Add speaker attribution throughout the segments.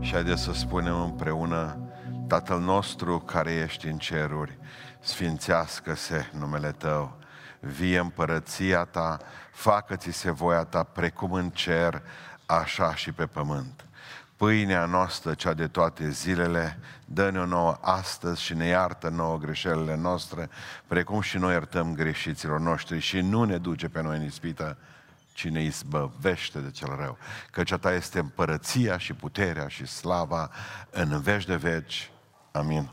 Speaker 1: Și haideți să spunem împreună, Tatăl nostru care ești în ceruri, sfințească-se numele Tău, vie împărăția Ta, facă-ți se voia Ta precum în cer, așa și pe pământ. Pâinea noastră, cea de toate zilele, dă-ne-o nouă astăzi și ne iartă nouă greșelile noastre, precum și noi iertăm greșiților noștri și nu ne duce pe noi în ispită, cine izbăvește de cel rău. Căci a ta este împărăția și puterea și slava în veci de veci. Amin.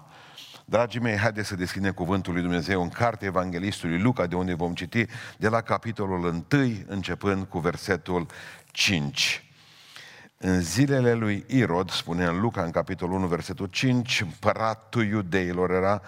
Speaker 1: Dragii mei, haideți să deschidem cuvântul lui Dumnezeu în cartea Evanghelistului Luca, de unde vom citi de la capitolul 1, începând cu versetul 5. În zilele lui Irod, spune în Luca, în capitolul 1, versetul 5, împăratul iudeilor era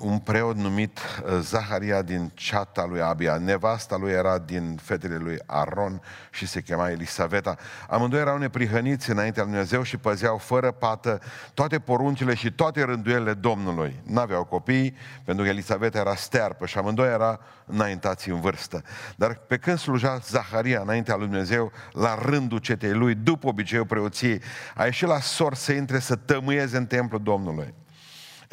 Speaker 1: un preot numit uh, Zaharia din ceata lui Abia. Nevasta lui era din fetele lui Aron și se chema Elisaveta. Amândoi erau neprihăniți înaintea lui Dumnezeu și păzeau fără pată toate poruncile și toate rânduielile Domnului. N-aveau copii, pentru că Elisaveta era stearpă și amândoi era înaintați în vârstă. Dar pe când sluja Zaharia înaintea lui Dumnezeu, la rândul cetei lui, după obiceiul preoției, a ieșit la sor să intre să tămâieze în templul Domnului.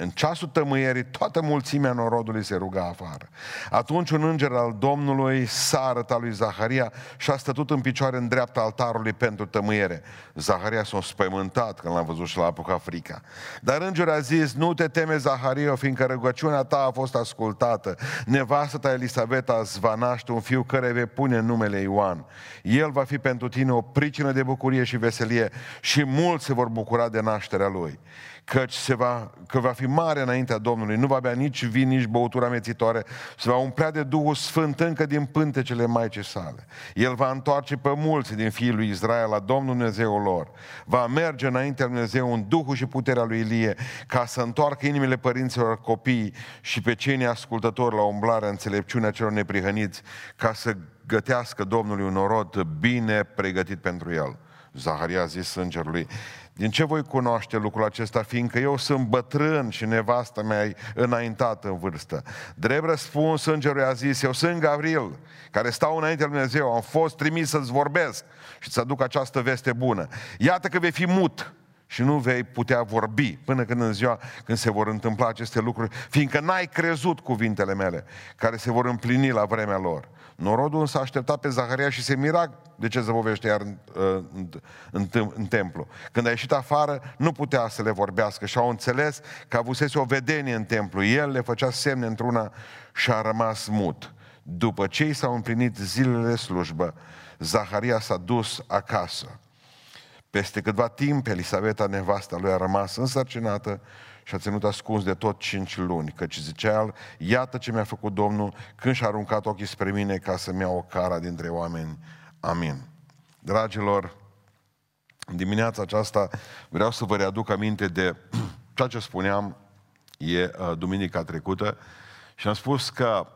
Speaker 1: În ceasul tămâierii, toată mulțimea norodului se ruga afară. Atunci un înger al Domnului s-a arătat lui Zaharia și a stătut în picioare în dreapta altarului pentru tămâiere. Zaharia s-a spământat când l-a văzut și l-a apucat frica. Dar îngerul a zis, nu te teme, Zaharia, fiindcă rugăciunea ta a fost ascultată. Nevastă ta Elisabeta îți va naște un fiu care vei pune numele Ioan. El va fi pentru tine o pricină de bucurie și veselie și mulți se vor bucura de nașterea lui căci se va, că va fi mare înaintea Domnului, nu va bea nici vin, nici băutură amețitoare, se va umplea de Duhul Sfânt încă din pântecele Maicii sale. El va întoarce pe mulți din fiii lui Israel la Domnul Dumnezeul lor. Va merge înaintea lui Dumnezeu în Duhul și puterea lui Ilie, ca să întoarcă inimile părinților copii și pe cei neascultători la umblarea înțelepciunea celor neprihăniți, ca să gătească Domnului un orod bine pregătit pentru el. Zaharia a zis îngerului, din ce voi cunoaște lucrul acesta, fiindcă eu sunt bătrân și nevasta mea e înaintată în vârstă? Drept răspuns, îngerul a zis, eu sunt Gavril, care stau înaintea lui Dumnezeu, am fost trimis să-ți vorbesc și să aduc această veste bună. Iată că vei fi mut și nu vei putea vorbi până când în ziua când se vor întâmpla aceste lucruri, fiindcă n-ai crezut cuvintele mele, care se vor împlini la vremea lor. Norodul însă aștepta pe Zaharia și se mira de ce zăbovește iar în, în, în, în templu. Când a ieșit afară, nu putea să le vorbească și au înțeles că avusese o vedenie în templu. El le făcea semne într-una și a rămas mut. După ce i s-au împlinit zilele slujbă, Zaharia s-a dus acasă. Peste câtva timp, Elisaveta, nevasta lui, a rămas însărcinată și a ținut ascuns de tot cinci luni, căci zicea el, iată ce mi-a făcut Domnul când și-a aruncat ochii spre mine ca să-mi iau o cara dintre oameni. Amin. Dragilor, în dimineața aceasta vreau să vă readuc aminte de ceea ce spuneam e uh, duminica trecută și am spus că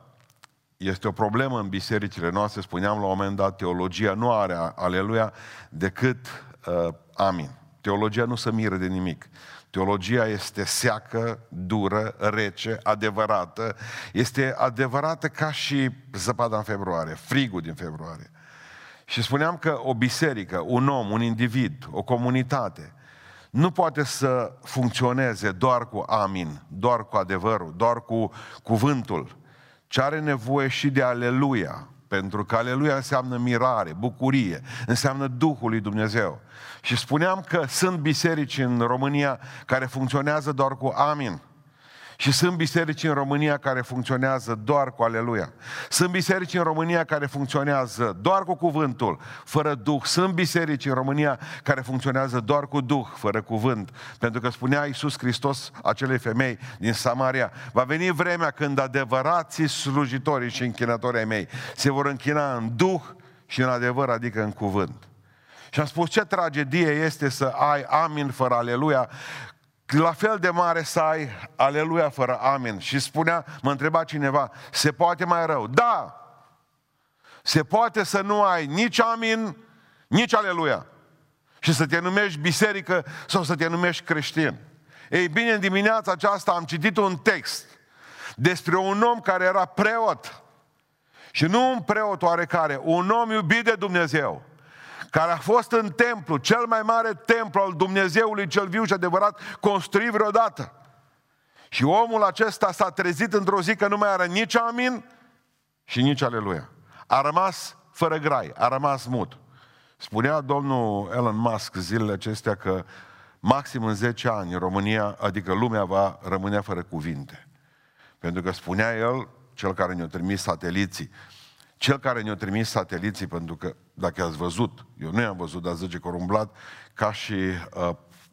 Speaker 1: este o problemă în bisericile noastre, spuneam la un moment dat, teologia nu are, aleluia, decât uh, amin. Teologia nu se miră de nimic. Teologia este seacă, dură, rece, adevărată. Este adevărată ca și zăpada în februarie, frigul din februarie. Și spuneam că o biserică, un om, un individ, o comunitate, nu poate să funcționeze doar cu amin, doar cu adevărul, doar cu cuvântul, ci are nevoie și de aleluia, pentru că aleluia înseamnă mirare, bucurie, înseamnă Duhul lui Dumnezeu. Și spuneam că sunt biserici în România care funcționează doar cu amin. Și sunt biserici în România care funcționează doar cu aleluia. Sunt biserici în România care funcționează doar cu cuvântul, fără duh. Sunt biserici în România care funcționează doar cu duh, fără cuvânt. Pentru că spunea Iisus Hristos acelei femei din Samaria, va veni vremea când adevărații slujitorii și închinătorii ai mei se vor închina în duh și în adevăr, adică în cuvânt. Și am spus ce tragedie este să ai amin fără aleluia, la fel de mare să ai aleluia fără amin. Și spunea, mă întreba cineva, se poate mai rău? Da! Se poate să nu ai nici amin, nici aleluia. Și să te numești biserică sau să te numești creștin. Ei bine, în dimineața aceasta am citit un text despre un om care era preot. Și nu un preot oarecare, un om iubit de Dumnezeu care a fost în templu, cel mai mare templu al Dumnezeului cel viu și adevărat, construit vreodată. Și omul acesta s-a trezit într-o zi că nu mai are nici amin și nici aleluia. A rămas fără grai, a rămas mut. Spunea domnul Elon Musk zilele acestea că maxim în 10 ani România, adică lumea va rămâne fără cuvinte. Pentru că spunea el, cel care ne-a trimis sateliții, cel care ne-a trimis sateliții, pentru că, dacă ați văzut, eu nu i-am văzut, dar zice că umblat ca și uh,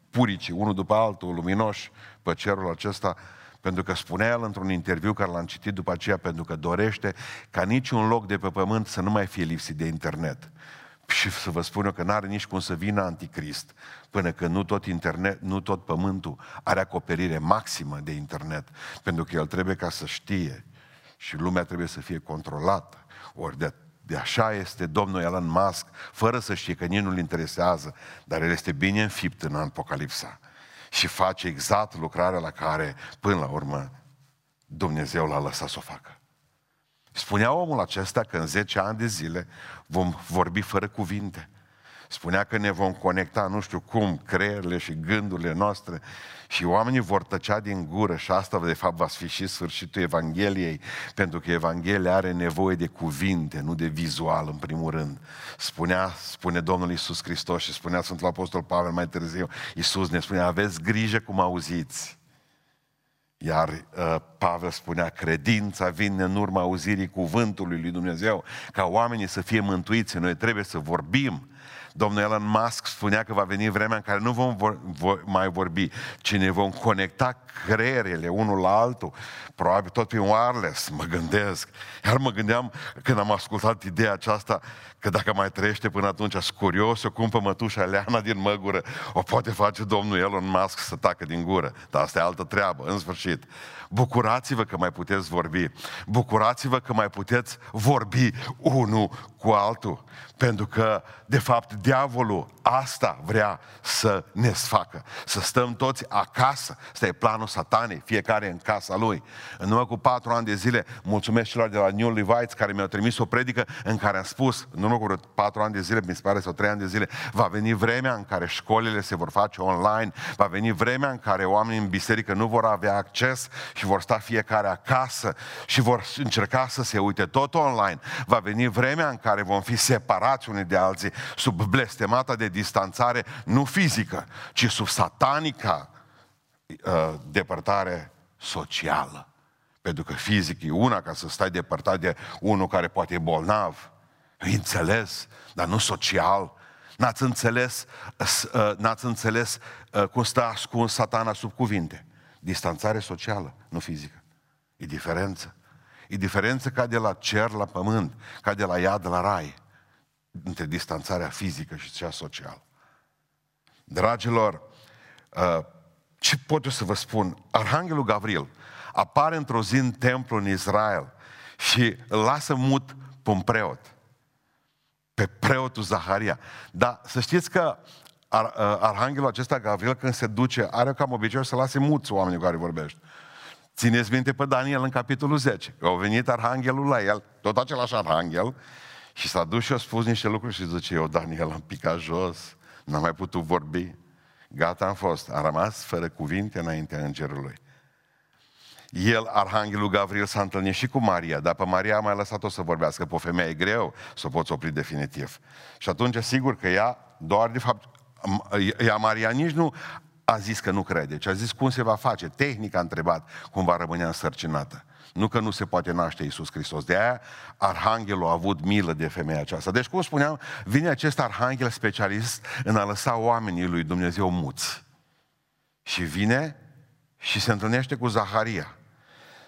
Speaker 1: puricii, unul după altul, luminoși, pe cerul acesta, pentru că spunea el într-un interviu care l-am citit după aceea, pentru că dorește ca niciun loc de pe pământ să nu mai fie lipsit de internet. Și să vă spun eu că n-are nici cum să vină anticrist până când nu tot internet, nu tot pământul are acoperire maximă de internet, pentru că el trebuie ca să știe și lumea trebuie să fie controlată. Ori de, de așa este domnul Elon Musk, fără să știe că nimeni nu-l interesează, dar el este bine înfipt în Apocalipsa și face exact lucrarea la care, până la urmă, Dumnezeu l-a lăsat să o facă. Spunea omul acesta că în 10 ani de zile vom vorbi fără cuvinte. Spunea că ne vom conecta, nu știu cum, creierile și gândurile noastre și oamenii vor tăcea din gură și asta de fapt va fi și sfârșitul Evangheliei, pentru că Evanghelia are nevoie de cuvinte, nu de vizual în primul rând. Spunea, spune Domnul Iisus Hristos și spunea Sfântul Apostol Pavel mai târziu, Iisus ne spunea, aveți grijă cum auziți. Iar uh, Pavel spunea, credința vine în urma auzirii cuvântului lui Dumnezeu, ca oamenii să fie mântuiți. Noi trebuie să vorbim Domnul Elon Musk spunea că va veni vremea în care nu vom vor, vor, mai vorbi, ci ne vom conecta creierele unul la altul, probabil tot prin wireless, mă gândesc. Iar mă gândeam când am ascultat ideea aceasta, că dacă mai trăiește până atunci, sunt curios, o cum pe mătușa Leana din măgură, o poate face domnul Elon Musk să tacă din gură. Dar asta e altă treabă, în sfârșit. Bucurați-vă că mai puteți vorbi. Bucurați-vă că mai puteți vorbi unul cu altul. Pentru că, de fapt, diavolul asta vrea să ne sfacă. Să stăm toți acasă. Asta e planul satanei, fiecare în casa lui. În urmă cu patru ani de zile, mulțumesc celor de la New Levites care mi-au trimis o predică în care am spus, în urmă cu patru ani de zile, mi se pare, sau trei ani de zile, va veni vremea în care școlile se vor face online, va veni vremea în care oamenii în biserică nu vor avea acces și vor sta fiecare acasă și vor încerca să se uite tot online. Va veni vremea în care vom fi separați unii de alții sub blestemata de distanțare, nu fizică, ci sub satanica uh, depărtare socială. Pentru că fizic e una ca să stai depărtat de unul care poate e bolnav. Înțeles, dar nu social. N-ați înțeles, uh, n-ați înțeles uh, cum stă ascuns satana sub cuvinte. Distanțare socială, nu fizică. E diferență. E diferență ca de la cer la pământ, ca de la iad la rai, între distanțarea fizică și cea socială. Dragilor, uh, ce pot eu să vă spun? Arhanghelul Gavril apare într-o zi în templu în Israel și lasă mut pe un preot, pe preotul Zaharia. Dar să știți că ar, uh, arhanghelul acesta Gavril când se duce are cam obiceiul să lase muți oamenii cu care vorbește. Țineți minte pe Daniel în capitolul 10. Au venit arhanghelul la el, tot același arhanghel, și s-a dus și a spus niște lucruri și zice, eu, Daniel, am picat jos, n-am mai putut vorbi. Gata am fost. A rămas fără cuvinte înaintea îngerului. El, Arhanghelul Gavril, s-a întâlnit și cu Maria, dar pe Maria a mai lăsat-o să vorbească. Pe o femeie e greu să o poți opri definitiv. Și atunci, sigur că ea, doar de fapt, ea Maria nici nu a zis că nu crede, ci a zis cum se va face. Tehnic a întrebat cum va rămâne însărcinată. Nu că nu se poate naște Iisus Hristos. De aia Arhanghelul a avut milă de femeia aceasta. Deci, cum spuneam, vine acest Arhanghel specialist în a lăsa oamenii lui Dumnezeu muți. Și vine și se întâlnește cu Zaharia.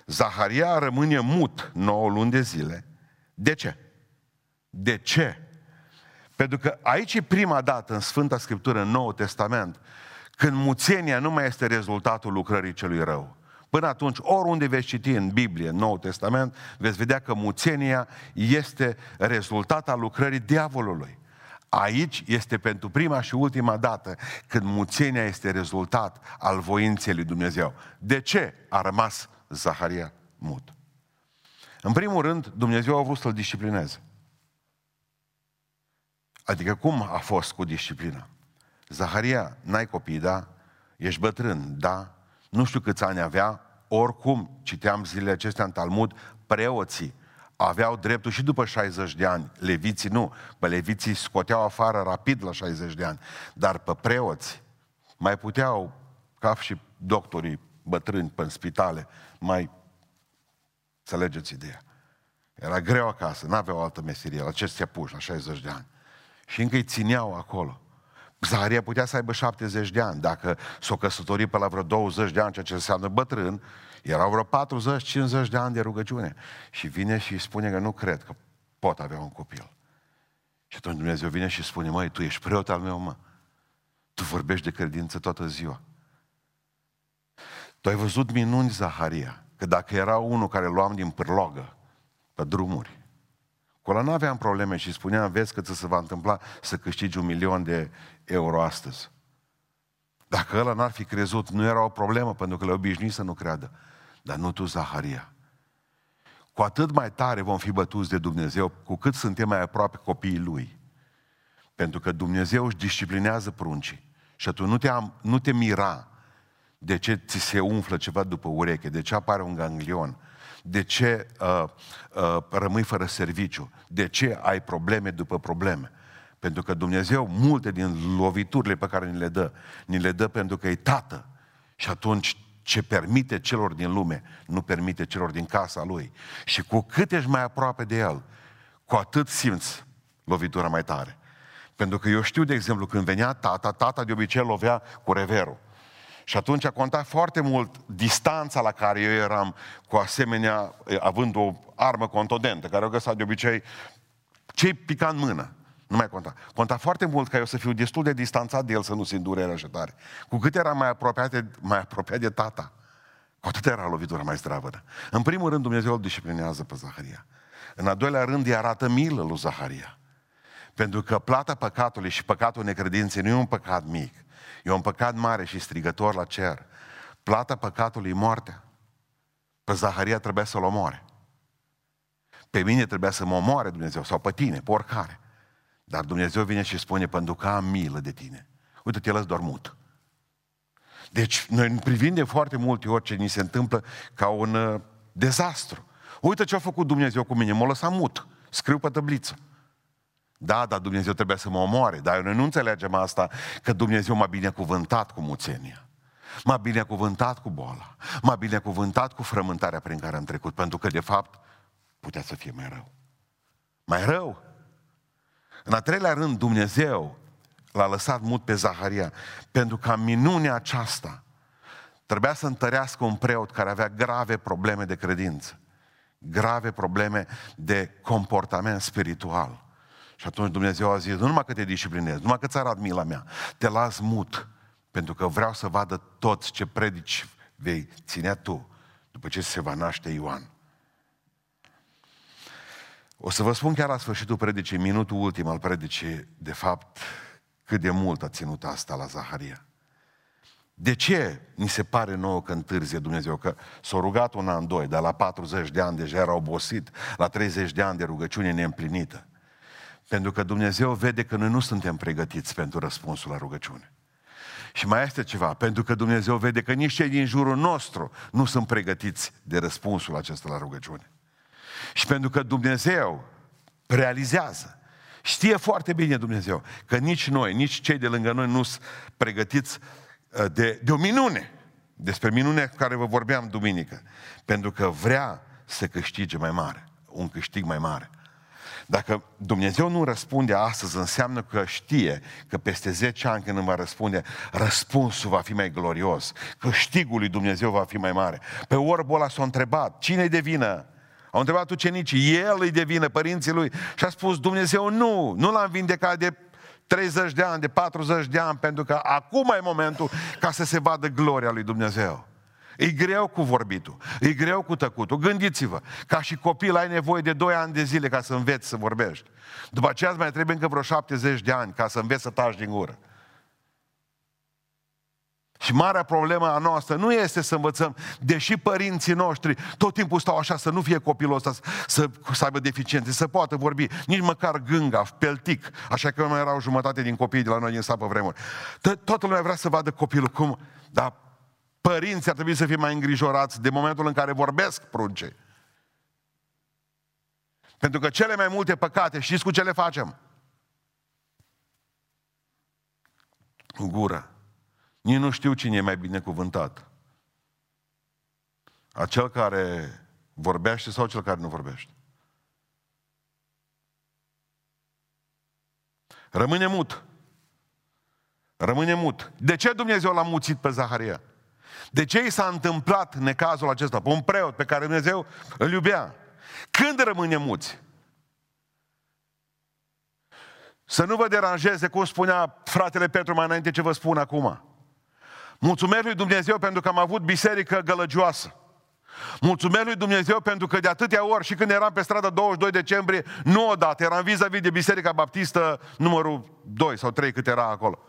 Speaker 1: Zaharia rămâne mut 9 luni de zile. De ce? De ce? Pentru că aici e prima dată în Sfânta Scriptură, în Noul Testament, când muțenia nu mai este rezultatul lucrării celui rău. Până atunci, oriunde veți citi în Biblie, în Noul Testament, veți vedea că muțenia este rezultat al lucrării diavolului. Aici este pentru prima și ultima dată când muțenia este rezultat al voinței lui Dumnezeu. De ce a rămas Zaharia mut? În primul rând, Dumnezeu a vrut să-l disciplineze. Adică cum a fost cu disciplina? Zaharia, n-ai copii, da? Ești bătrân, da? Nu știu câți ani avea, oricum, citeam zilele acestea în Talmud, preoții aveau dreptul și după 60 de ani. Leviții nu. Pe leviții scoteau afară rapid la 60 de ani. Dar pe preoți mai puteau, ca și doctorii bătrâni pe în spitale, mai Înțelegeți ideea. Era greu acasă, n-aveau altă meserie, la ce se puși la 60 de ani. Și încă îi țineau acolo. Zaharia putea să aibă 70 de ani. Dacă s-o căsători pe la vreo 20 de ani, ceea ce înseamnă bătrân, erau vreo 40-50 de ani de rugăciune. Și vine și îi spune că nu cred că pot avea un copil. Și atunci Dumnezeu vine și spune, măi, tu ești preot al meu, mă. Tu vorbești de credință toată ziua. Tu ai văzut minuni, Zaharia, că dacă era unul care luam din pârlogă pe drumuri, Acolo nu aveam probleme și spuneam, vezi că ți se va întâmpla să câștigi un milion de euro astăzi. Dacă ăla n-ar fi crezut, nu era o problemă, pentru că le obișnui să nu creadă. Dar nu tu, Zaharia. Cu atât mai tare vom fi bătuți de Dumnezeu, cu cât suntem mai aproape copiii Lui. Pentru că Dumnezeu își disciplinează pruncii. Și atunci nu te, am, nu te mira de ce ți se umflă ceva după ureche, de ce apare un ganglion, de ce uh, uh, rămâi fără serviciu, de ce ai probleme după probleme. Pentru că Dumnezeu, multe din loviturile pe care ni le dă, ni le dă pentru că e tată. Și atunci ce permite celor din lume, nu permite celor din casa lui. Și cu cât ești mai aproape de el, cu atât simți lovitura mai tare. Pentru că eu știu, de exemplu, când venea tata, tata de obicei lovea cu reverul. Și atunci a contat foarte mult distanța la care eu eram cu asemenea, având o armă contundentă, care o găsa de obicei ce pica în mână. Nu mai conta. Conta foarte mult ca eu să fiu destul de distanțat de el să nu simt durerea așa tare. Cu cât era mai apropiat de, mai apropiat de tata, cu atât era lovitura mai zdravă. În primul rând Dumnezeu îl disciplinează pe Zaharia. În al doilea rând îi arată milă lui Zaharia. Pentru că plata păcatului și păcatul necredinței nu e un păcat mic. E un păcat mare și strigător la cer. Plata păcatului e moartea. Pe Zaharia trebuia să-l omoare. Pe mine trebuia să mă omoare Dumnezeu, sau pe tine, pe oricare. Dar Dumnezeu vine și spune, pentru că am milă de tine. Uite, te lăs doar mut. Deci, noi privim de foarte multe ori ce ni se întâmplă ca un uh, dezastru. Uite ce a făcut Dumnezeu cu mine, m-a lăsat mut. Scriu pe tabliță. Da, dar Dumnezeu trebuie să mă omoare. Dar noi nu înțelegem asta, că Dumnezeu m-a binecuvântat cu muțenia. M-a binecuvântat cu boala. M-a binecuvântat cu frământarea prin care am trecut. Pentru că, de fapt, putea să fie mai rău. Mai rău. În a treilea rând, Dumnezeu l-a lăsat mut pe Zaharia, pentru ca minunea aceasta trebuia să întărească un preot care avea grave probleme de credință, grave probleme de comportament spiritual. Și atunci Dumnezeu a zis, nu numai că te disciplinez, numai că ți arăt mila mea, te las mut, pentru că vreau să vadă toți ce predici vei ținea tu după ce se va naște Ioan. O să vă spun chiar la sfârșitul predicii, minutul ultim al predicii, de fapt, cât de mult a ținut asta la Zaharia. De ce ni se pare nouă că întârzie Dumnezeu? Că s-a rugat un an, doi, dar la 40 de ani deja era obosit, la 30 de ani de rugăciune neîmplinită. Pentru că Dumnezeu vede că noi nu suntem pregătiți pentru răspunsul la rugăciune. Și mai este ceva, pentru că Dumnezeu vede că nici cei din jurul nostru nu sunt pregătiți de răspunsul acesta la rugăciune. Și pentru că Dumnezeu realizează, știe foarte bine Dumnezeu că nici noi, nici cei de lângă noi nu sunt pregătiți uh, de, de o minune, despre minunea cu care vă vorbeam duminică, pentru că vrea să câștige mai mare, un câștig mai mare. Dacă Dumnezeu nu răspunde astăzi, înseamnă că știe că peste 10 ani când îmi va răspunde, răspunsul va fi mai glorios, câștigul lui Dumnezeu va fi mai mare. Pe orbul ăla s-a întrebat, cine-i de vină? Au întrebat ucenicii, el îi devine părinții lui și a spus, Dumnezeu nu, nu l-am vindecat de 30 de ani, de 40 de ani, pentru că acum e momentul ca să se vadă gloria lui Dumnezeu. E greu cu vorbitul, e greu cu tăcutul. Gândiți-vă, ca și copil ai nevoie de 2 ani de zile ca să înveți să vorbești. După aceea îți mai trebuie încă vreo 70 de ani ca să înveți să taci din gură. Și marea problemă a noastră nu este să învățăm, deși părinții noștri tot timpul stau așa să nu fie copilul ăsta să, să aibă deficiențe, să poată vorbi, nici măcar gânga, peltic, așa că mai erau jumătate din copiii de la noi din sapă vremuri. Toată lumea vrea să vadă copilul cum, dar părinții ar trebui să fie mai îngrijorați de momentul în care vorbesc pruncei. Pentru că cele mai multe păcate, știți cu ce le facem? Cu gură. Nici nu știu cine e mai binecuvântat. Acel care vorbește sau cel care nu vorbește. Rămâne mut. Rămâne mut. De ce Dumnezeu l-a muțit pe Zaharia? De ce i s-a întâmplat necazul acesta? Pe un preot pe care Dumnezeu îl iubea. Când rămâne muți? Să nu vă deranjeze, cum spunea fratele Petru mai înainte ce vă spun acum. Mulțumesc lui Dumnezeu pentru că am avut biserică gălăgioasă. Mulțumesc lui Dumnezeu pentru că de atâtea ori și când eram pe strada 22 decembrie, nu odată, eram vis-a-vis de Biserica Baptistă numărul 2 sau 3 cât era acolo.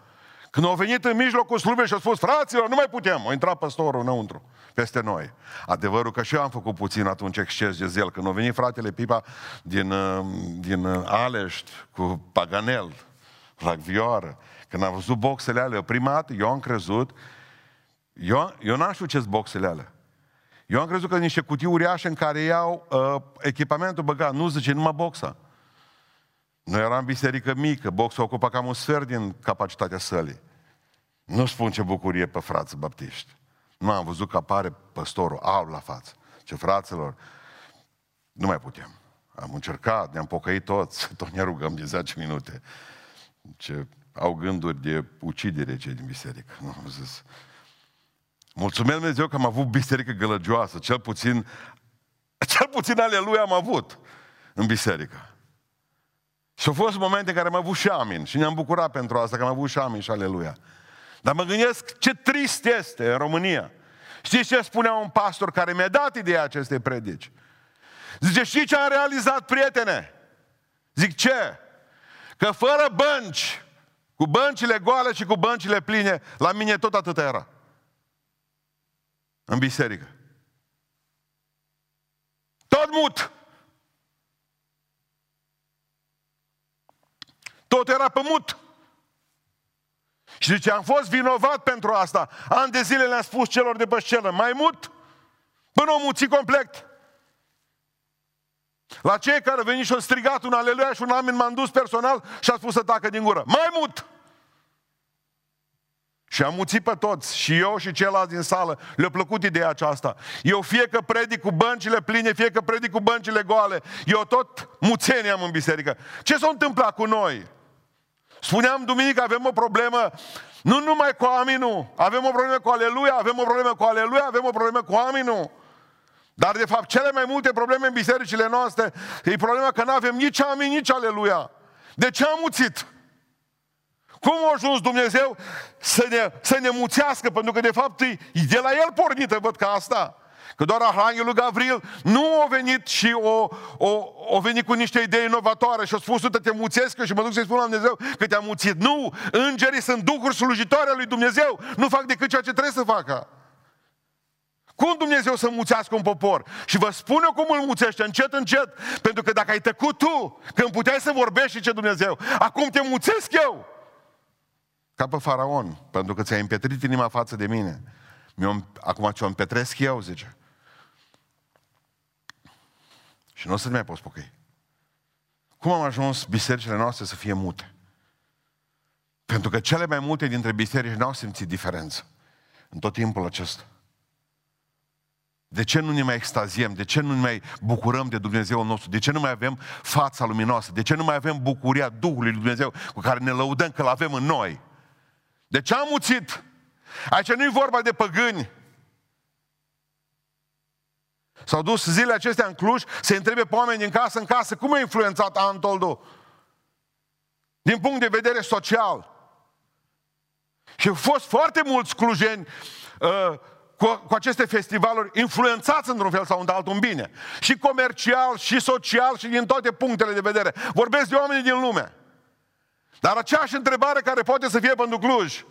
Speaker 1: Când au venit în mijlocul slujbei și au spus, fraților, nu mai putem, a intrat păstorul înăuntru, peste noi. Adevărul că și eu am făcut puțin atunci exces de zel. Când a venit fratele Pipa din, uh, din uh, Alești cu Paganel, la vioară, când am văzut boxele alea, prima dată eu am crezut, eu, eu n-am știut ce boxele alea. Eu am crezut că niște cutii uriașe în care iau uh, echipamentul băgat, nu zice numai boxa. Noi eram biserică mică, boxul ocupa cam un sfert din capacitatea sălii. Nu spun ce bucurie pe frați baptiști. Nu am văzut că apare păstorul alb la față. Ce fraților, nu mai putem. Am încercat, ne-am pocăit toți, tot ne rugăm de 10 minute. Ce au gânduri de ucidere cei din biserică. Nu am zis. Mulțumesc Dumnezeu că am avut biserică gălăgioasă, cel puțin, cel puțin aleluia am avut în biserică. Și au fost momente în care am avut și amin și ne-am bucurat pentru asta, că am avut și amin și aleluia. Dar mă gândesc ce trist este în România. Știți ce spunea un pastor care mi-a dat ideea acestei predici? Zice, știi ce am realizat, prietene? Zic, ce? Că fără bănci, cu băncile goale și cu băncile pline, la mine tot atât era. În biserică. Tot mut. Tot era pe mut. Și zice, am fost vinovat pentru asta. An de zile le-am spus celor de pe scenă, mai mut, până o muți complet. La cei care au venit și au strigat un aleluia și un amin, m-am dus personal și a spus să tacă din gură. Mai mut! Și am muțit pe toți, și eu și ceilalți din sală, le-a plăcut ideea aceasta. Eu fie că predic cu băncile pline, fie că predic cu băncile goale, eu tot muțenie am în biserică. Ce s-a întâmplat cu noi? Spuneam duminică, avem o problemă nu numai cu aminul, avem o problemă cu aleluia, avem o problemă cu aleluia, avem o problemă cu aminul. Dar de fapt cele mai multe probleme în bisericile noastre e problema că nu avem nici amin, nici aleluia. De ce am muțit? Cum a ajuns Dumnezeu să ne, să ne muțească? Pentru că de fapt e de la El pornită, văd ca asta. Că doar Arhanghelul Gavril nu a venit și o, o, o venit cu niște idei inovatoare și a spus, tu te muțesc și mă duc să-i spun la Dumnezeu că te-a muțit. Nu! Îngerii sunt duhuri slujitoare lui Dumnezeu. Nu fac decât ceea ce trebuie să facă. Cum Dumnezeu să muțească un popor? Și vă spun eu cum îl muțește, încet, încet. Pentru că dacă ai tăcut tu, când puteai să vorbești și ce Dumnezeu, acum te muțesc eu. Ca pe faraon, pentru că ți-ai împetrit inima față de mine. Acum ce o împetresc eu, zice. Și nu o să mai poți pocăi. Cum am ajuns bisericile noastre să fie mute? Pentru că cele mai multe dintre biserici n-au simțit diferență în tot timpul acesta. De ce nu ne mai extaziem? De ce nu ne mai bucurăm de Dumnezeu nostru? De ce nu mai avem fața luminoasă? De ce nu mai avem bucuria Duhului Lui Dumnezeu cu care ne lăudăm că l avem în noi? De ce am muțit? Aici nu e vorba de păgâni, S-au dus zilele acestea în Cluj să întrebe pe oameni din casă în casă cum a influențat Antoldu din punct de vedere social. Și au fost foarte mulți clujeni uh, cu, cu aceste festivaluri influențați într-un fel sau într-altul în bine. Și comercial, și social, și din toate punctele de vedere. Vorbesc de oamenii din lume. Dar aceeași întrebare care poate să fie pentru Cluj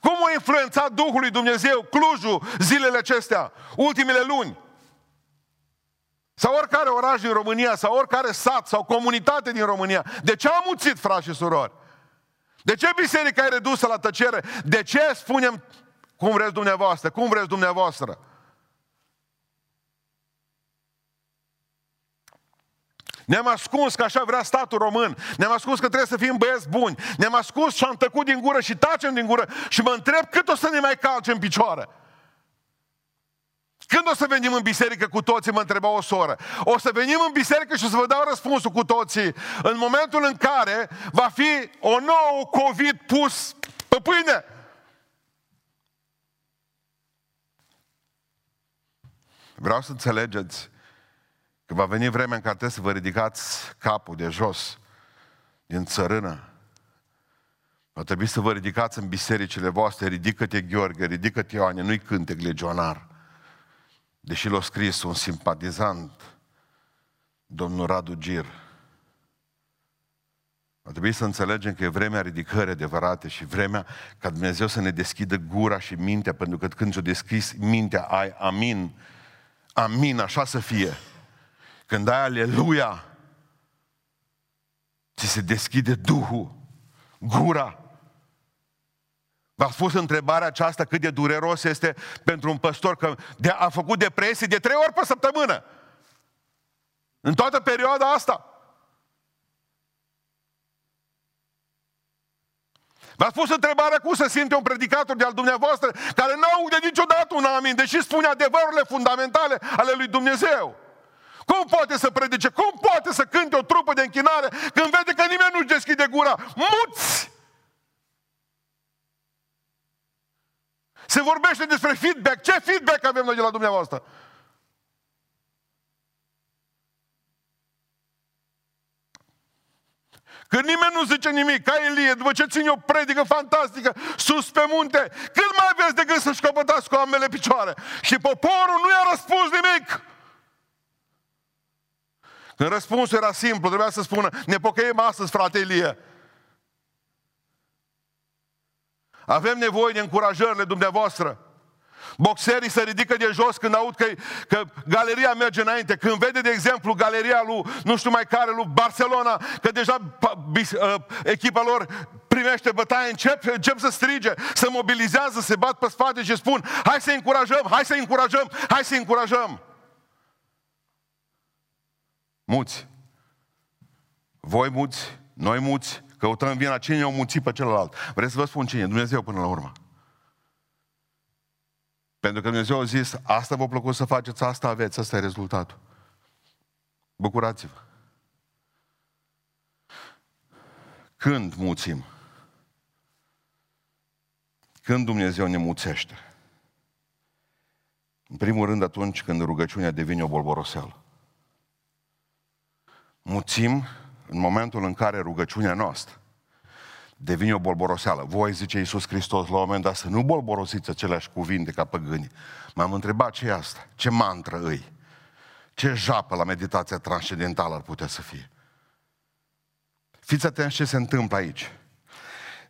Speaker 1: Cum a influențat Duhul lui Dumnezeu Clujul zilele acestea, ultimele luni? Sau oricare oraș din România, sau oricare sat, sau comunitate din România. De ce am muțit, frați și surori? De ce biserica e redusă la tăcere? De ce spunem cum vreți dumneavoastră? Cum vreți dumneavoastră? Ne-am ascuns că așa vrea statul român. Ne-am ascuns că trebuie să fim băieți buni. Ne-am ascuns și am tăcut din gură și tacem din gură și mă întreb cât o să ne mai calce în picioare. Când o să venim în biserică cu toții, mă întreba o soră. O să venim în biserică și o să vă dau răspunsul cu toții în momentul în care va fi o nouă COVID pus pe pâine. Vreau să înțelegeți că va veni vremea în care trebuie să vă ridicați capul de jos din țărână. Va trebui să vă ridicați în bisericile voastre, ridică-te Gheorghe, ridică-te Ioane, nu-i cântec legionar. Deși l-a scris un simpatizant, domnul Radu Gir. Va trebui să înțelegem că e vremea ridicării adevărate și vremea ca Dumnezeu să ne deschidă gura și mintea, pentru că când ți-o deschis mintea, ai amin, amin, așa să fie. Când ai aleluia, ți se deschide Duhul, gura. V-ați spus întrebarea aceasta cât de dureros este pentru un păstor că de, a făcut depresie de trei ori pe săptămână. În toată perioada asta. V-ați spus întrebarea cum să simte un predicator de al dumneavoastră care nu aude niciodată un amin, deși spune adevărurile fundamentale ale lui Dumnezeu. Cum poate să predice? Cum poate să cânte o trupă de închinare când vede că nimeni nu-și deschide gura? Muți! Se vorbește despre feedback. Ce feedback avem noi de la dumneavoastră? Când nimeni nu zice nimic, ca Elie, după ce ține o predică fantastică, sus pe munte, când mai aveți de gând să-și căpătați cu ambele picioare? Și poporul nu i-a răspuns nimic. Când răspunsul era simplu, trebuia să spună, ne pocăim astăzi, frate Elie. Avem nevoie de încurajările dumneavoastră. Boxerii se ridică de jos când aud că, că galeria merge înainte. Când vede, de exemplu, galeria lui, nu știu mai care, lui Barcelona, că deja uh, echipa lor primește bătaie, încep, încep să strige, să mobilizează, se bat pe spate și spun, hai să încurajăm, hai să încurajăm, hai să încurajăm. Muți. Voi muți, noi muți, căutăm vina cine o muțit pe celălalt. Vreți să vă spun cine? Dumnezeu până la urmă. Pentru că Dumnezeu a zis, asta vă plăcut să faceți, asta aveți, asta e rezultatul. Bucurați-vă. Când muțim? Când Dumnezeu ne muțește? În primul rând atunci când rugăciunea devine o bolboroseală muțim în momentul în care rugăciunea noastră devine o bolboroseală. Voi, zice Iisus Hristos, la un moment dat să nu bolborosiți aceleași cuvinte ca păgânii. M-am întrebat ce e asta? Ce mantră îi? Ce japă la meditația transcendentală ar putea să fie? Fiți atenți ce se întâmplă aici.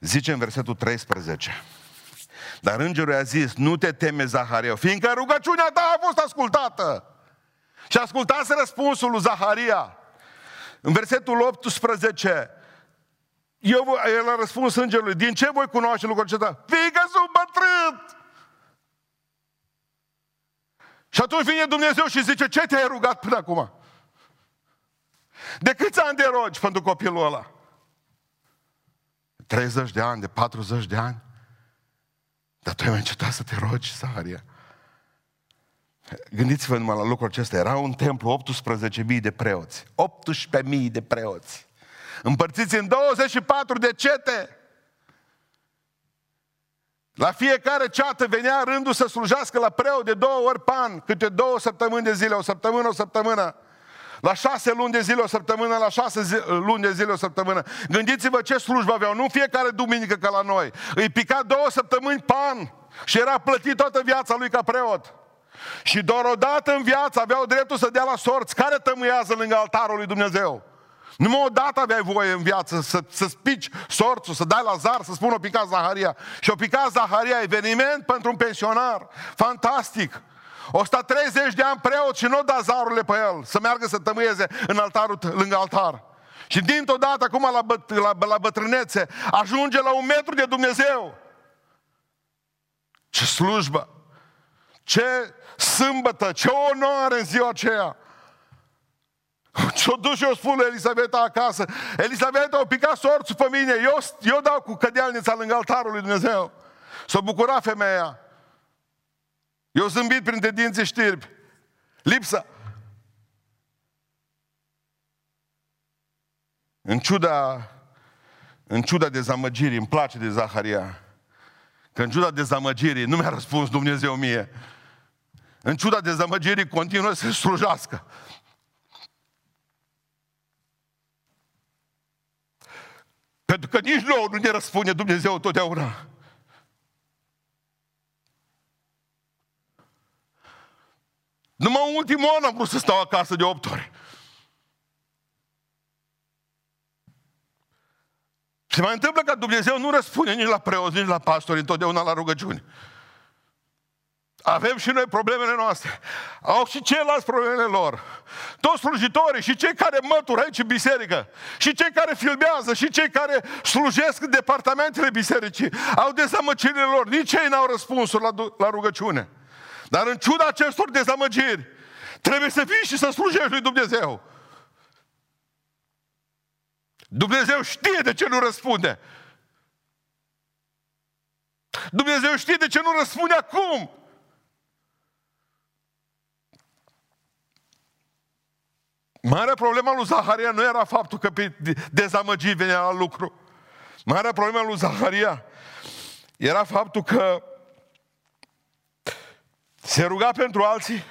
Speaker 1: Zice în versetul 13. Dar îngerul a zis, nu te teme, Zaharia, fiindcă rugăciunea ta a fost ascultată. Și ascultați răspunsul lui Zaharia. În versetul 18, eu, el a răspuns îngerului, din ce voi cunoaște lucrul acesta? Fiindcă sunt bătrân! Și atunci vine Dumnezeu și zice, ce te-ai rugat până acum? De câți ani de rogi pentru copilul ăla? 30 de ani, de 40 de ani? Dar tu ai mai încetat să te rogi, Saharia. Gândiți-vă numai la lucrul acesta. Era un templu, 18.000 de preoți. 18.000 de preoți. Împărțiți în 24 de cete. La fiecare ceată venea rândul să slujească la preot de două ori pan, câte două săptămâni de zile, o săptămână, o săptămână. La șase luni de zile o săptămână, la șase zi, luni de zile o săptămână. Gândiți-vă ce slujbă aveau, nu fiecare duminică ca la noi. Îi pica două săptămâni pan și era plătit toată viața lui ca preot. Și doar o dată în viață aveau dreptul să dea la sorți. Care tămâiază lângă altarul lui Dumnezeu? Numai odată aveai voie în viață să, să spici sorțul, să dai la zar, să spun o picat Zaharia. Și o picat Zaharia, eveniment pentru un pensionar. Fantastic! 130 de ani preot și nu da zarurile pe el, să meargă să tămâieze în altarul lângă altar. Și dintr-o dată, acum la, băt, la, la bătrânețe, ajunge la un metru de Dumnezeu. Ce slujbă! Ce sâmbătă, ce onoare în ziua aceea! Și-o dus și o spun lui Elisabeta acasă. Elisabeta, o picat sorțul pe mine. Eu, eu dau cu cădealnița lângă altarul lui Dumnezeu. S-a bucurat femeia. Eu zâmbit printre dinții știrbi. Lipsa. În ciuda, în ciuda dezamăgirii, îmi place de Zaharia, că în ciuda dezamăgirii nu mi-a răspuns Dumnezeu mie. În ciuda dezamăgirii continuă să slujească. Pentru că nici nouă nu ne răspunde Dumnezeu totdeauna. Numai în ultimul an am vrut să stau acasă de 8 ori. Se mai întâmplă că Dumnezeu nu răspunde nici la preoți, nici la pastori, întotdeauna la rugăciuni. Avem și noi problemele noastre. Au și ceilalți problemele lor. Toți slujitorii și cei care mătură aici în biserică, și cei care filmează, și cei care slujesc în departamentele bisericii, au dezamăgirile lor. Nici ei n-au răspunsuri la, la rugăciune. Dar în ciuda acestor dezamăgiri, trebuie să fii și să slujești lui Dumnezeu. Dumnezeu știe de ce nu răspunde. Dumnezeu știe de ce nu răspunde acum. Marea problema lui Zaharia nu era faptul că pe dezamăgit venea la lucru. Marea problema lui Zaharia era faptul că se ruga pentru alții,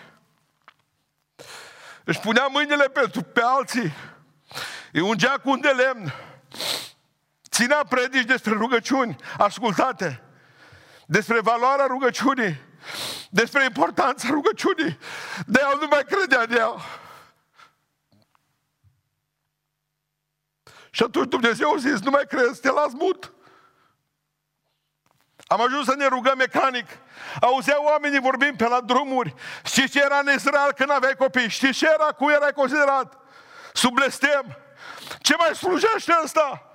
Speaker 1: își punea mâinile pentru pe alții, îi ungea cu un de lemn, ținea predici despre rugăciuni ascultate, despre valoarea rugăciunii, despre importanța rugăciunii, de el nu mai credea de el. Și atunci Dumnezeu a zis, nu mai crezi, te las mut. Am ajuns să ne rugăm mecanic. Auzeau oamenii vorbind pe la drumuri. Știți ce era în Israel când aveai copii? Știți ce era? Cu erai considerat? Sub blestem. Ce mai slujește ăsta?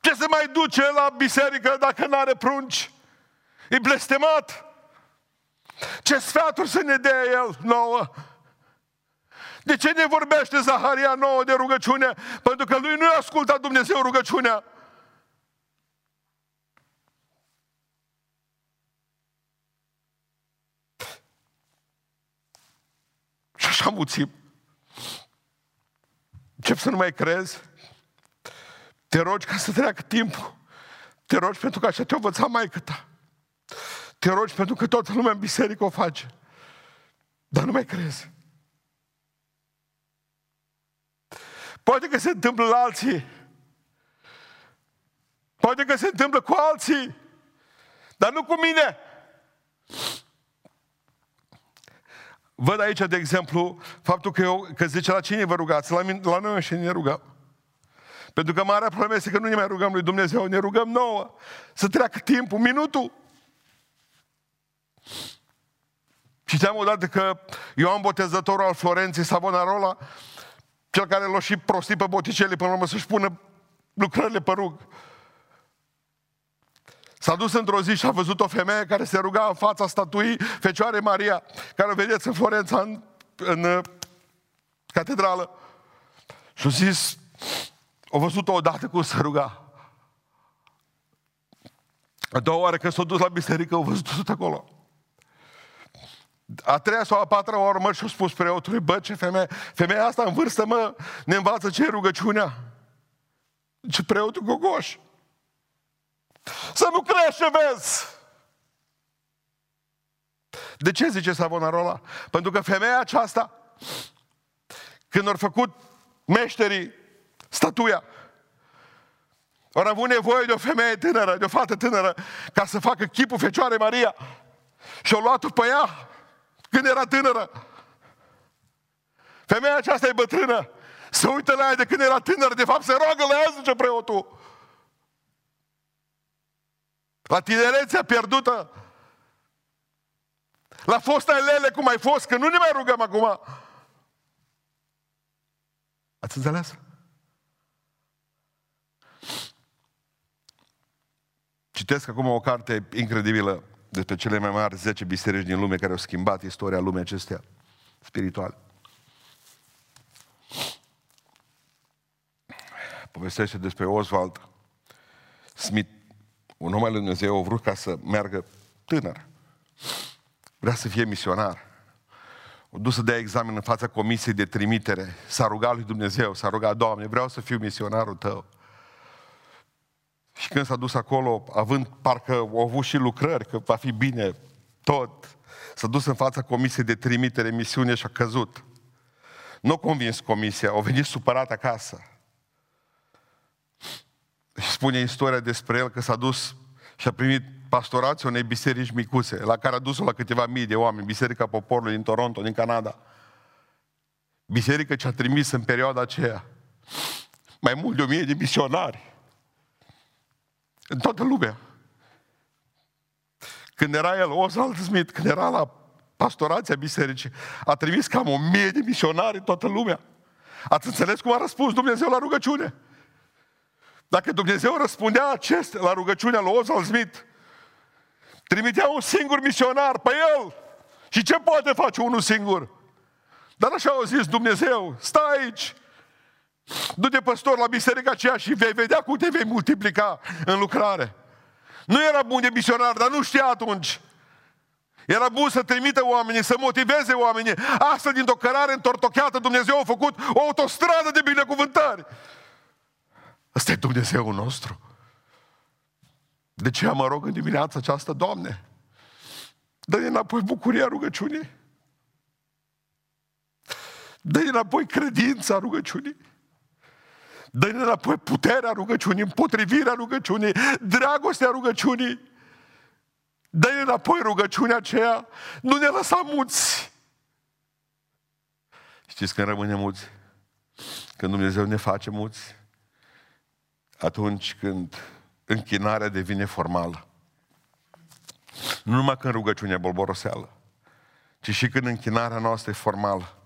Speaker 1: Ce se mai duce la biserică dacă nu are prunci? E blestemat. Ce sfaturi să ne dea el nouă? De ce ne vorbește Zaharia nouă de rugăciune? Pentru că lui nu i-a ascultat Dumnezeu rugăciunea. Și așa muțim. Încep să nu mai crezi. Te rogi ca să treacă timpul. Te rogi pentru că așa te-a învățat mai ta. Te rogi pentru că toată lumea în biserică o face. Dar nu mai crezi. Poate că se întâmplă la alții. Poate că se întâmplă cu alții. Dar nu cu mine. Văd aici, de exemplu, faptul că, eu, că zice la cine vă rugați, la, mine, la noi și ne rugăm. Pentru că marea problemă este că nu ne mai rugăm lui Dumnezeu, ne rugăm nouă. Să treacă timpul, minutul. Citeam odată că Ioan Botezătorul al Florenței, Savonarola, cel care l-a și prostit pe boticele până la urmă să-și pună lucrările pe rug. S-a dus într-o zi și a văzut o femeie care se ruga în fața statuii Fecioare Maria, care o vedeți în Florența, în, în uh, catedrală. Și a zis, o văzut-o odată cum se ruga. A doua oară când s-a dus la biserică, au văzut acolo. A treia sau a patra oară, mă, și-a spus preotului, bă, ce femeie, femeia asta în vârstă, mă, ne învață ce e rugăciunea. Ce preotul gogoș. Să nu crești ce vezi. De ce zice Savonarola? Pentru că femeia aceasta, când au făcut meșterii statuia, au avut nevoie de o femeie tânără, de o fată tânără, ca să facă chipul Fecioare Maria. Și au luat-o pe ea când era tânără. Femeia aceasta e bătrână. să uită la ea de când era tânăr, de fapt se roagă la ea, zice preotul. La tinerețea pierdută. La fosta lele cum ai fost, că nu ne mai rugăm acum. Ați înțeles? Citesc acum o carte incredibilă despre cele mai mari 10 biserici din lume care au schimbat istoria lumii acestea spirituale. Povestește despre Oswald Smith, un om al lui Dumnezeu, a vrut ca să meargă tânăr. Vrea să fie misionar. O dus să dea examen în fața comisiei de trimitere. S-a rugat lui Dumnezeu, s-a rugat, Doamne, vreau să fiu misionarul Tău. Și când s-a dus acolo, având parcă au avut și lucrări, că va fi bine tot, s-a dus în fața comisiei de trimitere, misiune și a căzut. Nu a convins comisia, au venit supărat acasă. Și spune istoria despre el că s-a dus și a primit pastorația unei biserici micuțe, la care a dus-o la câteva mii de oameni, Biserica Poporului din Toronto, din Canada. Biserica ce a trimis în perioada aceea mai mult de o mie de misionari în toată lumea. Când era el, Oswald Smith, când era la pastorația bisericii, a trimis cam o mie de misionari în toată lumea. Ați înțeles cum a răspuns Dumnezeu la rugăciune? Dacă Dumnezeu răspundea acest, la rugăciunea lui Oswald Smith, trimitea un singur misionar pe el. Și ce poate face unul singur? Dar așa au zis Dumnezeu, stai aici, Du-te păstor la biserica aceea și vei vedea cum te vei multiplica în lucrare. Nu era bun de misionar, dar nu știa atunci. Era bun să trimită oamenii, să motiveze oamenii. Astăzi, dintr-o cărare întortocheată, Dumnezeu a făcut o autostradă de binecuvântări. Ăsta e Dumnezeul nostru. De ce mă rog în dimineața aceasta, Doamne? Dă-ne înapoi bucuria rugăciunii. Dă-ne înapoi credința rugăciunii. Dă-ne înapoi puterea rugăciunii, împotrivirea rugăciunii, dragostea rugăciunii. Dă-ne înapoi rugăciunea aceea, nu ne lăsa muți. Știți când rămâne muți? Când Dumnezeu ne face muți? Atunci când închinarea devine formală. Nu numai când rugăciunea e bolboroseală, ci și când închinarea noastră e formală.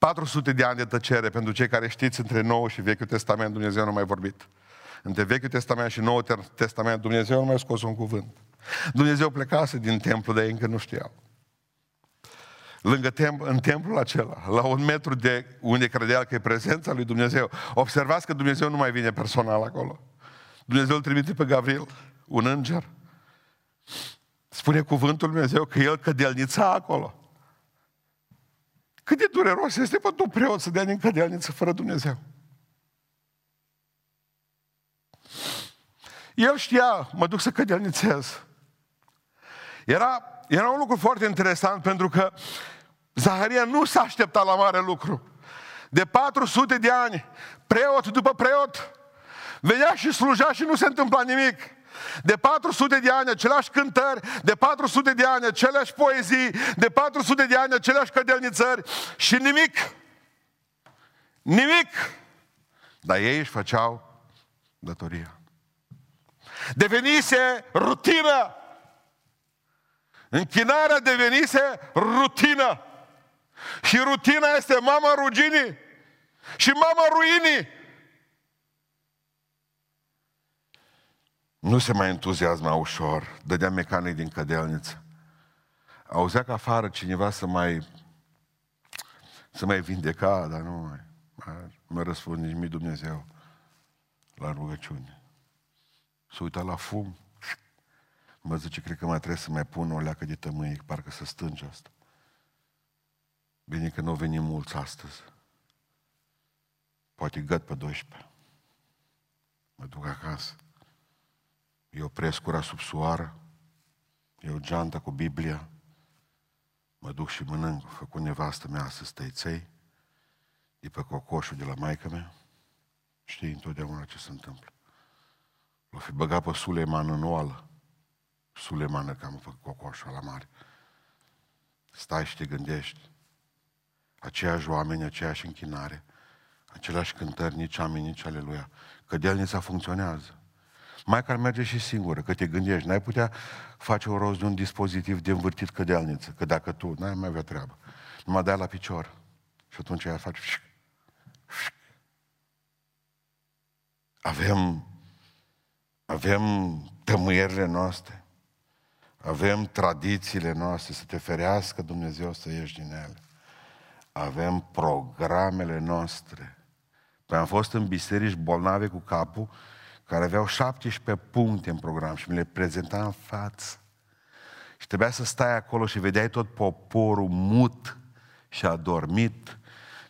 Speaker 1: 400 de ani de tăcere pentru cei care știți între Nou și Vechiul Testament, Dumnezeu nu mai vorbit. Între Vechiul Testament și Noul Testament, Dumnezeu nu mai scos un cuvânt. Dumnezeu plecase din templu, de ei încă nu știau. Lângă templu, în templul acela, la un metru de unde credea că e prezența lui Dumnezeu, observați că Dumnezeu nu mai vine personal acolo. Dumnezeu îl trimite pe Gavril, un înger. Spune cuvântul Lui Dumnezeu că el cădelnița acolo. Cât de dureros este pentru un preot să dea din cădelniță fără Dumnezeu. El știa, mă duc să cădelnițez. Era, era un lucru foarte interesant pentru că Zaharia nu s-a așteptat la mare lucru. De 400 de ani, preot după preot, venea și sluja și nu se întâmpla nimic. De 400 de ani aceleași cântări, de 400 de ani aceleași poezii, de 400 de ani aceleași cădelnițări și nimic. Nimic. Dar ei își făceau datoria. Devenise rutină. Închinarea devenise rutină. Și rutina este mama ruginii și mama ruinii. Nu se mai entuziasma ușor, dădea mecanic din cădelniță. Auzea că afară cineva să mai să mai vindeca, dar nu mai, nu mai răspund nici mi Dumnezeu la rugăciune. Să uita la fum. Mă zice, cred că mai trebuie să mai pun o leacă de tămâie, parcă să stânge asta. Bine că nu venim mulți astăzi. Poate găt pe 12. Mă duc acasă. Eu opresc cura sub soară, eu geanta cu Biblia, mă duc și mănânc, făcut nevastă mea să stăiței, de pe cocoșul de la maica mea. Știi întotdeauna ce se întâmplă. L-o fi băgat pe Suleiman în oală. Suleiman că am făcut cocoșul la mare. Stai și te gândești. Aceiași oameni, aceeași închinare, aceleași cântări, nici amin, nici aleluia. Cădelnița funcționează. Mai care merge și singură, că te gândești, n-ai putea face o rost de un dispozitiv de învârtit cădelniță, că dacă tu n-ai mai avea treabă, numai dai la picior și atunci aia face avem, avem tămâierile noastre, avem tradițiile noastre, să te ferească Dumnezeu să ieși din ele. Avem programele noastre. Păi am fost în biserici bolnave cu capul, care aveau 17 puncte în program și mi le prezenta în față. Și trebuia să stai acolo și vedeai tot poporul mut și adormit.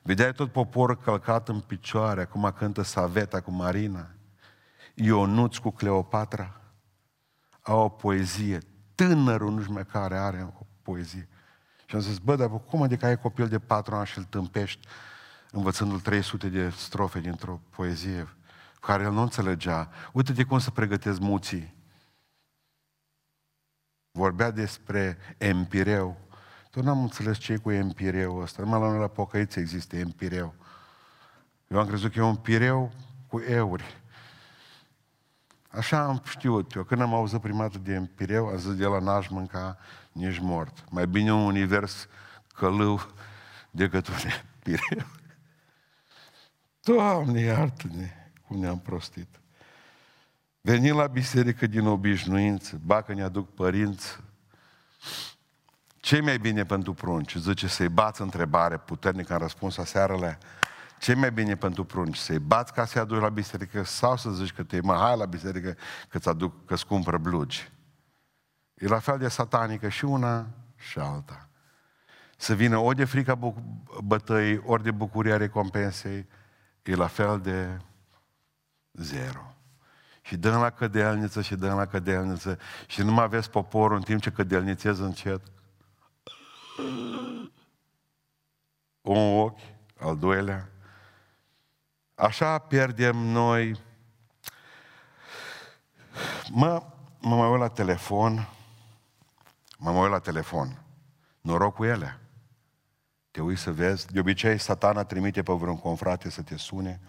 Speaker 1: Vedeai tot poporul călcat în picioare, acum cântă Saveta cu Marina. Ionuț cu Cleopatra. Au o poezie. Tânărul nu știu mai care are o poezie. Și am zis, bă, dar cum adică ai copil de patru ani și îl tâmpești învățându-l 300 de strofe dintr-o poezie care el nu înțelegea. Uite-te cum să pregătesc muții. Vorbea despre empireu. Tu n-am înțeles ce e cu empireu ăsta. Numai la noi la pocăiți există empireu. Eu am crezut că e un pireu cu euri. Așa am știut eu. Când am auzit prima dată de empireu, a zis de la n-aș mânca nici mort. Mai bine un univers călău decât un empireu. Doamne, iartă-ne cum ne-am prostit. Venim la biserică din obișnuință, bacă ne aduc părinți. ce mai bine pentru prunci? Zice să-i bați întrebare puternică în răspuns aseară ce mai bine pentru prunci? Să-i bați ca să-i aduci la biserică sau să zici că te mă hai la biserică că-ți aduc, că-ți cumpără blugi? E la fel de satanică și una și alta. Să vină ori de frica bătăii, ori de bucuria recompensei, e la fel de zero. Și dăm la cădelniță și dăm la cădelniță și nu mai aveți poporul în timp ce cădelnițez încet. Un ochi, al doilea. Așa pierdem noi. Mă, mă mai uit la telefon, mă mai uit la telefon. Noroc cu ele. Te uiți să vezi. De obicei, satana trimite pe vreun confrate să te sune.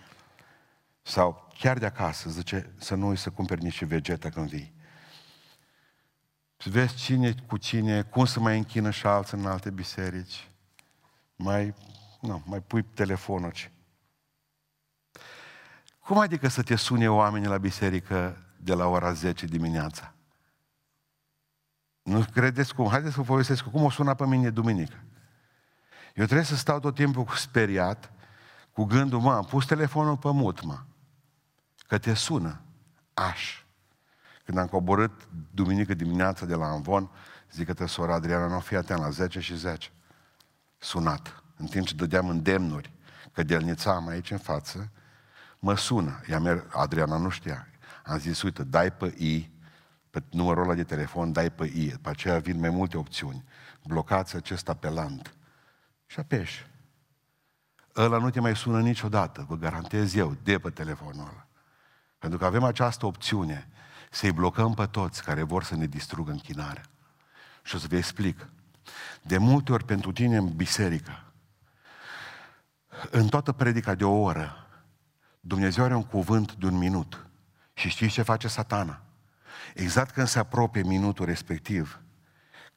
Speaker 1: Sau chiar de acasă, zice, să nu uiți să cumperi niște vegeta când vii. Să vezi cine cu cine, cum să mai închină și alții în alte biserici. Mai, nu, mai pui telefonul. Cum adică să te sune oamenii la biserică de la ora 10 dimineața? Nu credeți cum? Haideți să vă povestesc cum o sună pe mine duminică. Eu trebuie să stau tot timpul speriat, cu gândul, mă, am pus telefonul pe mut, mă, că te sună, aș. Când am coborât duminică dimineața de la Anvon, zic că sora Adriana nu fi atent la 10 și 10. Sunat. În timp ce dădeam îndemnuri, că delnițam aici în față, mă sună. Ea Adriana nu știa. Am zis, uite, dai pe I, pe numărul ăla de telefon, dai pe I. După aceea vin mai multe opțiuni. Blocați acest apelant și apeși. Ăla nu te mai sună niciodată, vă garantez eu, de pe telefonul ăla. Pentru că avem această opțiune să-i blocăm pe toți care vor să ne distrugă închinarea. Și o să vă explic. De multe ori pentru tine în biserică, în toată predica de o oră, Dumnezeu are un cuvânt de un minut. Și știți ce face satana? Exact când se apropie minutul respectiv,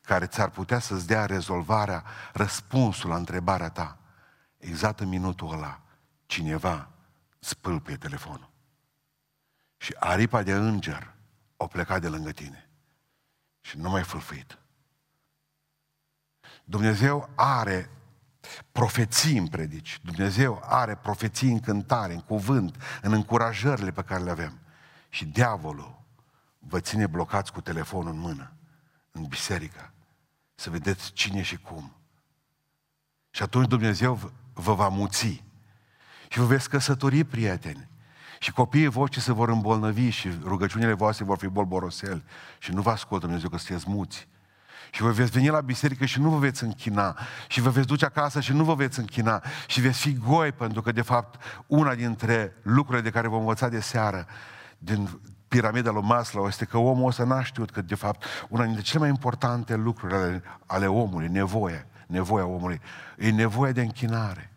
Speaker 1: care ți-ar putea să-ți dea rezolvarea, răspunsul la întrebarea ta. Exact în minutul ăla, cineva spâlpie telefonul. Și aripa de înger o plecat de lângă tine. Și nu mai fâlfâit. Dumnezeu are profeții în predici. Dumnezeu are profeții în cântare, în cuvânt, în încurajările pe care le avem. Și diavolul vă ține blocați cu telefonul în mână, în biserică, să vedeți cine și cum. Și atunci Dumnezeu vă va muți. Și vă veți căsători, prieteni. Și copiii voștri se vor îmbolnăvi și rugăciunile voastre vor fi bolborosel. Și nu vă ascultă Dumnezeu că sunteți muți. Și vă veți veni la biserică și nu vă veți închina. Și vă veți duce acasă și nu vă veți închina. Și veți fi goi, pentru că, de fapt, una dintre lucrurile de care vom învăța de seară, din piramida lui Maslow este că omul ăsta n-a știut că, de fapt, una dintre cele mai importante lucruri ale, ale omului, nevoie, nevoia omului. E nevoie de închinare.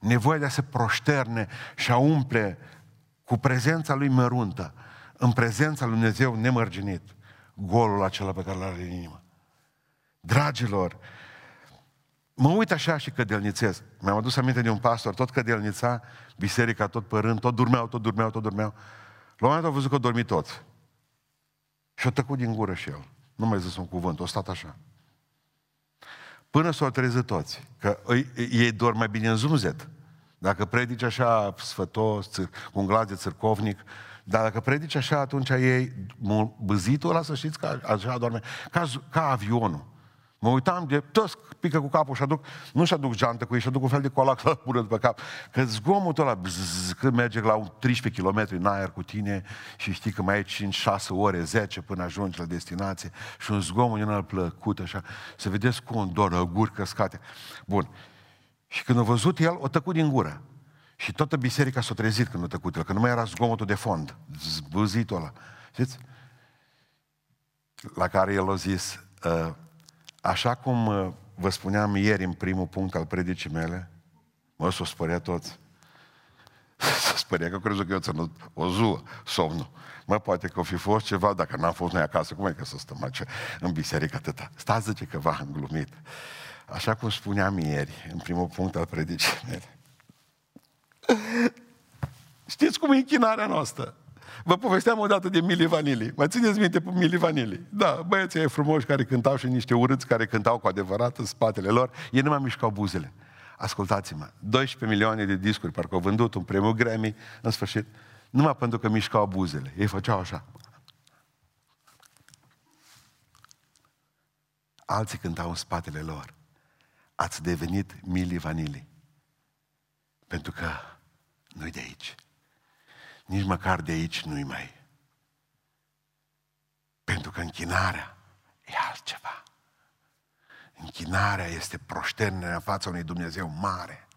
Speaker 1: Nevoia de a se proșterne și a umple cu prezența lui măruntă, în prezența lui Dumnezeu nemărginit, golul acela pe care l are în inimă. Dragilor, mă uit așa și cădelnițez. Mi-am adus aminte de un pastor, tot cădelnița, biserica tot părând, tot dormeau, tot dormeau, tot dormeau. La un moment dat au văzut că dormi toți. Și a tăcut din gură și el. Nu mai zis un cuvânt, o stat așa. Până s-au trezit toți. Că ei dorm mai bine în zumzet. Dacă predici așa sfătos, cu un glas de țârcovnic, dar dacă predici așa, atunci ei, băzitul ăla, să știți că așa doarme, ca, ca avionul. Mă uitam de toți pică cu capul și aduc, nu și aduc geantă cu ei, și aduc un fel de colac la pură după cap. Că zgomotul ăla, bzz, când merge la 13 km în aer cu tine și știi că mai ai 5, 6 ore, 10 până ajungi la destinație și un zgomot din ăla plăcut așa, să vedeți cum dor, guri căscate. Bun. Și când a văzut el, o tăcut din gură. Și toată biserica s-a trezit când a tăcut el, că nu mai era zgomotul de fond, zbâzitul ăla. Știți? La care el a zis, uh, Așa cum uh, vă spuneam ieri în primul punct al predicii mele, mă, s-o spărea toți. S-o spărea că crezut că eu ținut o zuă, somnul. Mă, poate că o fi fost ceva, dacă n-am fost noi acasă, cum e că să stăm aici în biserică atâta? Stați, zice că v-am glumit. Așa cum spuneam ieri, în primul punct al predicii mele. Știți cum e închinarea noastră? Vă povesteam odată de Mili Vanili. Mă țineți minte pe Mili Vanili? Da, băieții ai frumoși care cântau și niște urâți care cântau cu adevărat în spatele lor, ei nu mai mișcau buzele. Ascultați-mă, 12 milioane de discuri, parcă au vândut un premiu Grammy, în sfârșit, numai pentru că mișcau buzele. Ei făceau așa. Alții cântau în spatele lor. Ați devenit Mili Vanili. Pentru că nu de aici nici măcar de aici nu-i mai. Pentru că închinarea e altceva. Închinarea este proșternerea în fața unui Dumnezeu mare.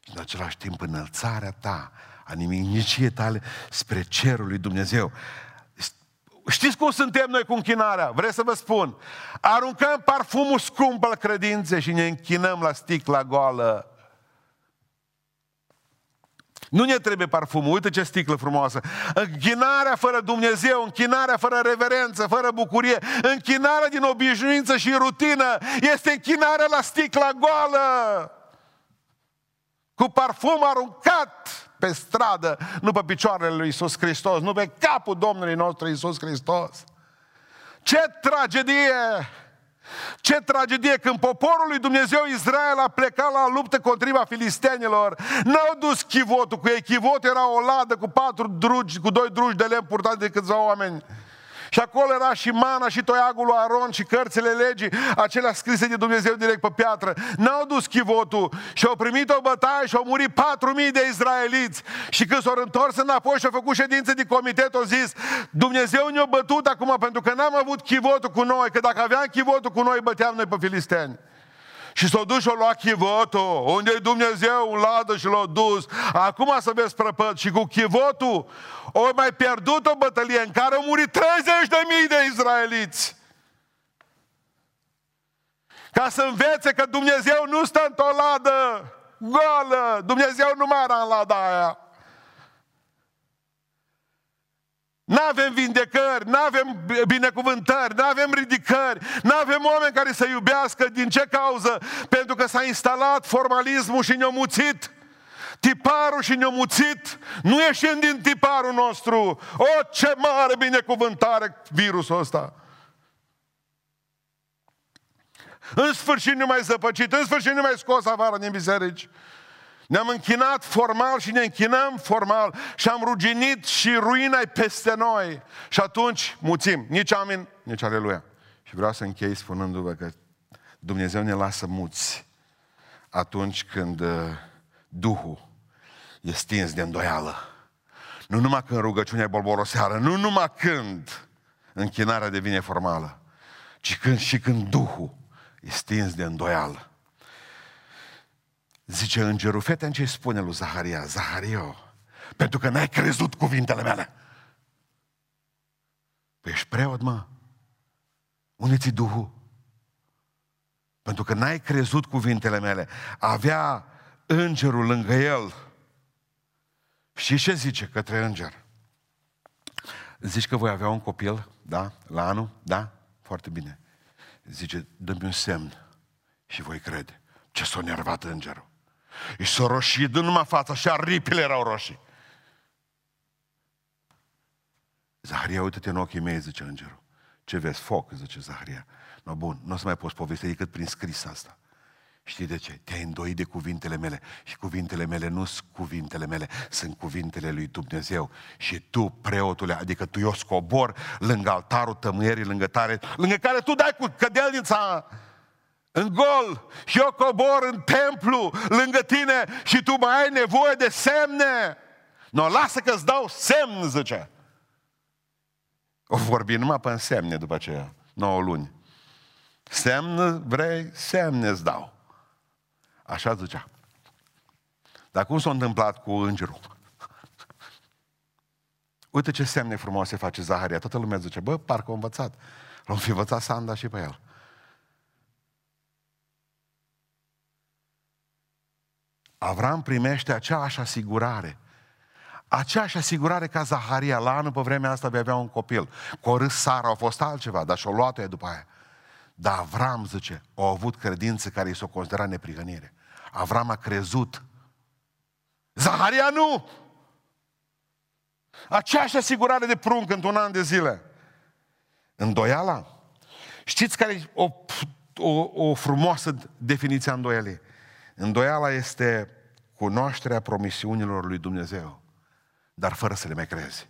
Speaker 1: Și în același timp înălțarea ta a nimicnicie tale spre cerul lui Dumnezeu. Știți cum suntem noi cu închinarea? Vreți să vă spun? Aruncăm parfumul scump al credinței și ne închinăm la sticla goală nu ne trebuie parfumul. Uite ce sticlă frumoasă. Închinarea fără Dumnezeu, închinarea fără reverență, fără bucurie, închinarea din obișnuință și rutină este închinarea la sticla goală. Cu parfum aruncat pe stradă, nu pe picioarele lui Isus Hristos, nu pe capul Domnului nostru Isus Hristos. Ce tragedie! Ce tragedie când poporul lui Dumnezeu Israel a plecat la luptă contriva filistenilor. N-au dus chivotul cu ei. Chivot era o ladă cu patru drugi, cu doi drugi de lemn purtați de câțiva oameni. Și acolo era și mana și toiagul lui Aron și cărțile legii, acelea scrise de Dumnezeu direct pe piatră. N-au dus chivotul și au primit o bătaie și au murit patru mii de izraeliți. Și când s-au întors înapoi și au făcut ședință de comitet, au zis, Dumnezeu ne-a bătut acum pentru că n-am avut chivotul cu noi, că dacă aveam chivotul cu noi, băteam noi pe filisteni. Și s-au dus și au luat chivotul, unde e Dumnezeu în ladă și l-au dus. Acum să vezi prăpăt. Și cu chivotul au mai pierdut o bătălie în care au murit 30 de mii de izraeliți. Ca să învețe că Dumnezeu nu stă într-o ladă goală. Dumnezeu nu mai era în lada aia. Nu avem vindecări, nu avem binecuvântări, nu avem ridicări, nu avem oameni care să iubească. Din ce cauză? Pentru că s-a instalat formalismul și ne-a muțit. Tiparul și ne-a muțit. Nu ieșim din tiparul nostru. O, ce mare binecuvântare virusul ăsta! În sfârșit nu mai zăpăcit, în sfârșit nu mai scos afară din biserici. Ne-am închinat formal și ne închinăm formal și am ruginit și ruina peste noi. Și atunci muțim. Nici amin, nici aleluia. Și vreau să închei spunându-vă că Dumnezeu ne lasă muți atunci când uh, Duhul e stins de îndoială. Nu numai când rugăciunea e bolboroseară, nu numai când închinarea devine formală, ci când și când Duhul e stins de îndoială. Zice îngerul, fete, în ce spune lui Zaharia? Zahario, pentru că n-ai crezut cuvintele mele. Păi ești preot, mă. Unde ți Duhul? Pentru că n-ai crezut cuvintele mele. Avea îngerul lângă el. Și ce zice către înger? Zici că voi avea un copil, da? La anul? Da? Foarte bine. Zice, dă-mi un semn și voi crede. Ce s-a nervat îngerul. Și s-a roșit în numai fața și aripile erau roșii. Zaharia, uite-te în ochii mei, zice îngerul. Ce vezi? Foc, zice Zaharia. No, bun, nu o să mai poți povesti decât prin scris asta. Știi de ce? Te-ai îndoit de cuvintele mele. Și cuvintele mele nu sunt cuvintele mele, sunt cuvintele lui Dumnezeu. Și tu, preotule, adică tu eu scobor lângă altarul tămâierii, lângă, tare, lângă care tu dai cu cădelnița în gol și eu cobor în templu lângă tine și tu mai ai nevoie de semne. Nu, lasă că îți dau semn, zice. O vorbi numai pe semne după aceea, 9 luni. Semn vrei, semne îți dau. Așa zicea. Dar cum s-a întâmplat cu îngerul? Uite ce semne frumoase face Zaharia. Toată lumea zice, bă, parcă a învățat. L-am fi învățat Sanda și pe el. Avram primește aceeași asigurare. Aceeași asigurare ca Zaharia. La anul pe vremea asta avea un copil. Cu râs Sara a fost altceva, dar și-o luat după aia. Dar Avram, zice, a avut credință care i s-o considera neprihănire. Avram a crezut. Zaharia nu! Aceeași asigurare de prunc într-un an de zile. Îndoiala? Știți care e o, o, o frumoasă definiție a îndoielii? Îndoiala este cunoașterea promisiunilor lui Dumnezeu, dar fără să le mai crezi.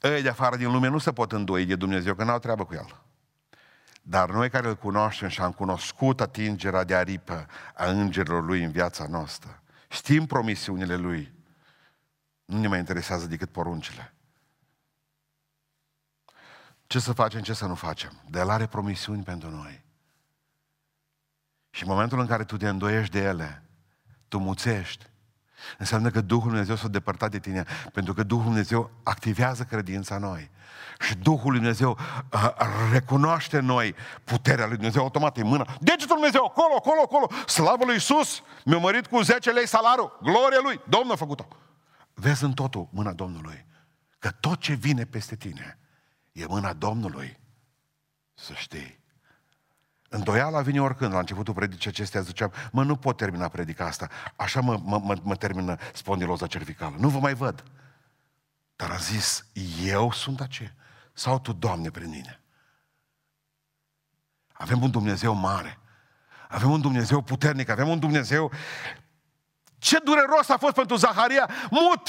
Speaker 1: Ei de afară din lume nu se pot îndoi de Dumnezeu, că n-au treabă cu El. Dar noi care îl cunoaștem și am cunoscut atingerea de aripă a îngerilor lui în viața noastră, știm promisiunile lui, nu ne mai interesează decât poruncile. Ce să facem, ce să nu facem? De el are promisiuni pentru noi. Și în momentul în care tu te îndoiești de ele, tu muțești. Înseamnă că Duhul Dumnezeu s-a depărtat de tine, pentru că Duhul Dumnezeu activează credința noi. Și Duhul Lui Dumnezeu uh, recunoaște noi puterea Lui Dumnezeu automat în mână. Degetul Dumnezeu, acolo, acolo, acolo. Slavă Lui Iisus, mi-a mărit cu 10 lei salarul. Gloria Lui, Domnul a făcut-o. Vezi în totul mâna Domnului. Că tot ce vine peste tine e mâna Domnului. Să știi. Îndoiala vine oricând. La începutul predicii acestea ziceam, mă, nu pot termina predica asta. Așa mă, mă, mă, mă termină spondiloza cervicală. Nu vă mai văd. Dar am zis, eu sunt aceea. Sau tu, Doamne, prin mine. Avem un Dumnezeu mare. Avem un Dumnezeu puternic. Avem un Dumnezeu... Ce dureros a fost pentru Zaharia? Mut!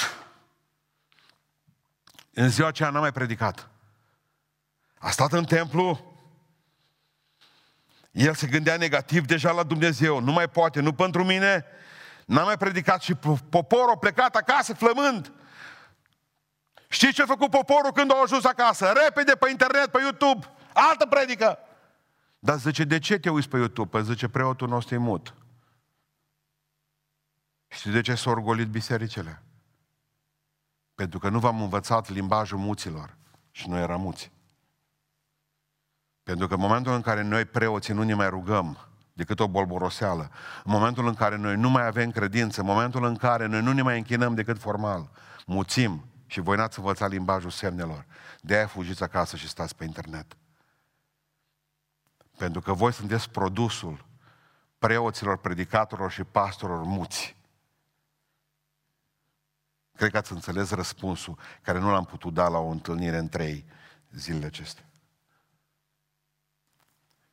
Speaker 1: În ziua aceea n-a mai predicat. A stat în templu, el se gândea negativ deja la Dumnezeu. Nu mai poate, nu pentru mine. N-a mai predicat și poporul a plecat acasă flămând. Știți ce a făcut poporul când au ajuns acasă? Repede pe internet, pe YouTube, altă predică. Dar zice, de ce te uiți pe YouTube? Păi zice, preotul nostru e mut. Știți de ce s-au orgolit bisericile? Pentru că nu v-am învățat limbajul muților și noi eram muți. Pentru că în momentul în care noi preoții nu ne mai rugăm decât o bolboroseală, în momentul în care noi nu mai avem credință, în momentul în care noi nu ne mai închinăm decât formal, muțim și voi n-ați învățat limbajul semnelor, de aia fugiți acasă și stați pe internet. Pentru că voi sunteți produsul preoților, predicatorilor și pastorilor muți. Cred că ați înțeles răspunsul care nu l-am putut da la o întâlnire în trei zilele acestea.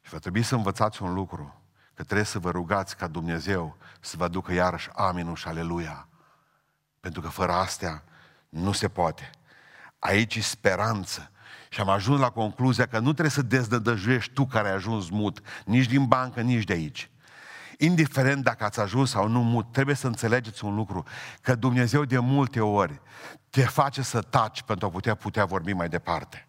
Speaker 1: Și va trebui să învățați un lucru, că trebuie să vă rugați ca Dumnezeu să vă aducă iarăși aminul și aleluia. Pentru că fără astea nu se poate. Aici e speranță. Și am ajuns la concluzia că nu trebuie să deznădăjuiești tu care ai ajuns mut, nici din bancă, nici de aici. Indiferent dacă ați ajuns sau nu mut, trebuie să înțelegeți un lucru, că Dumnezeu de multe ori te face să taci pentru a putea putea vorbi mai departe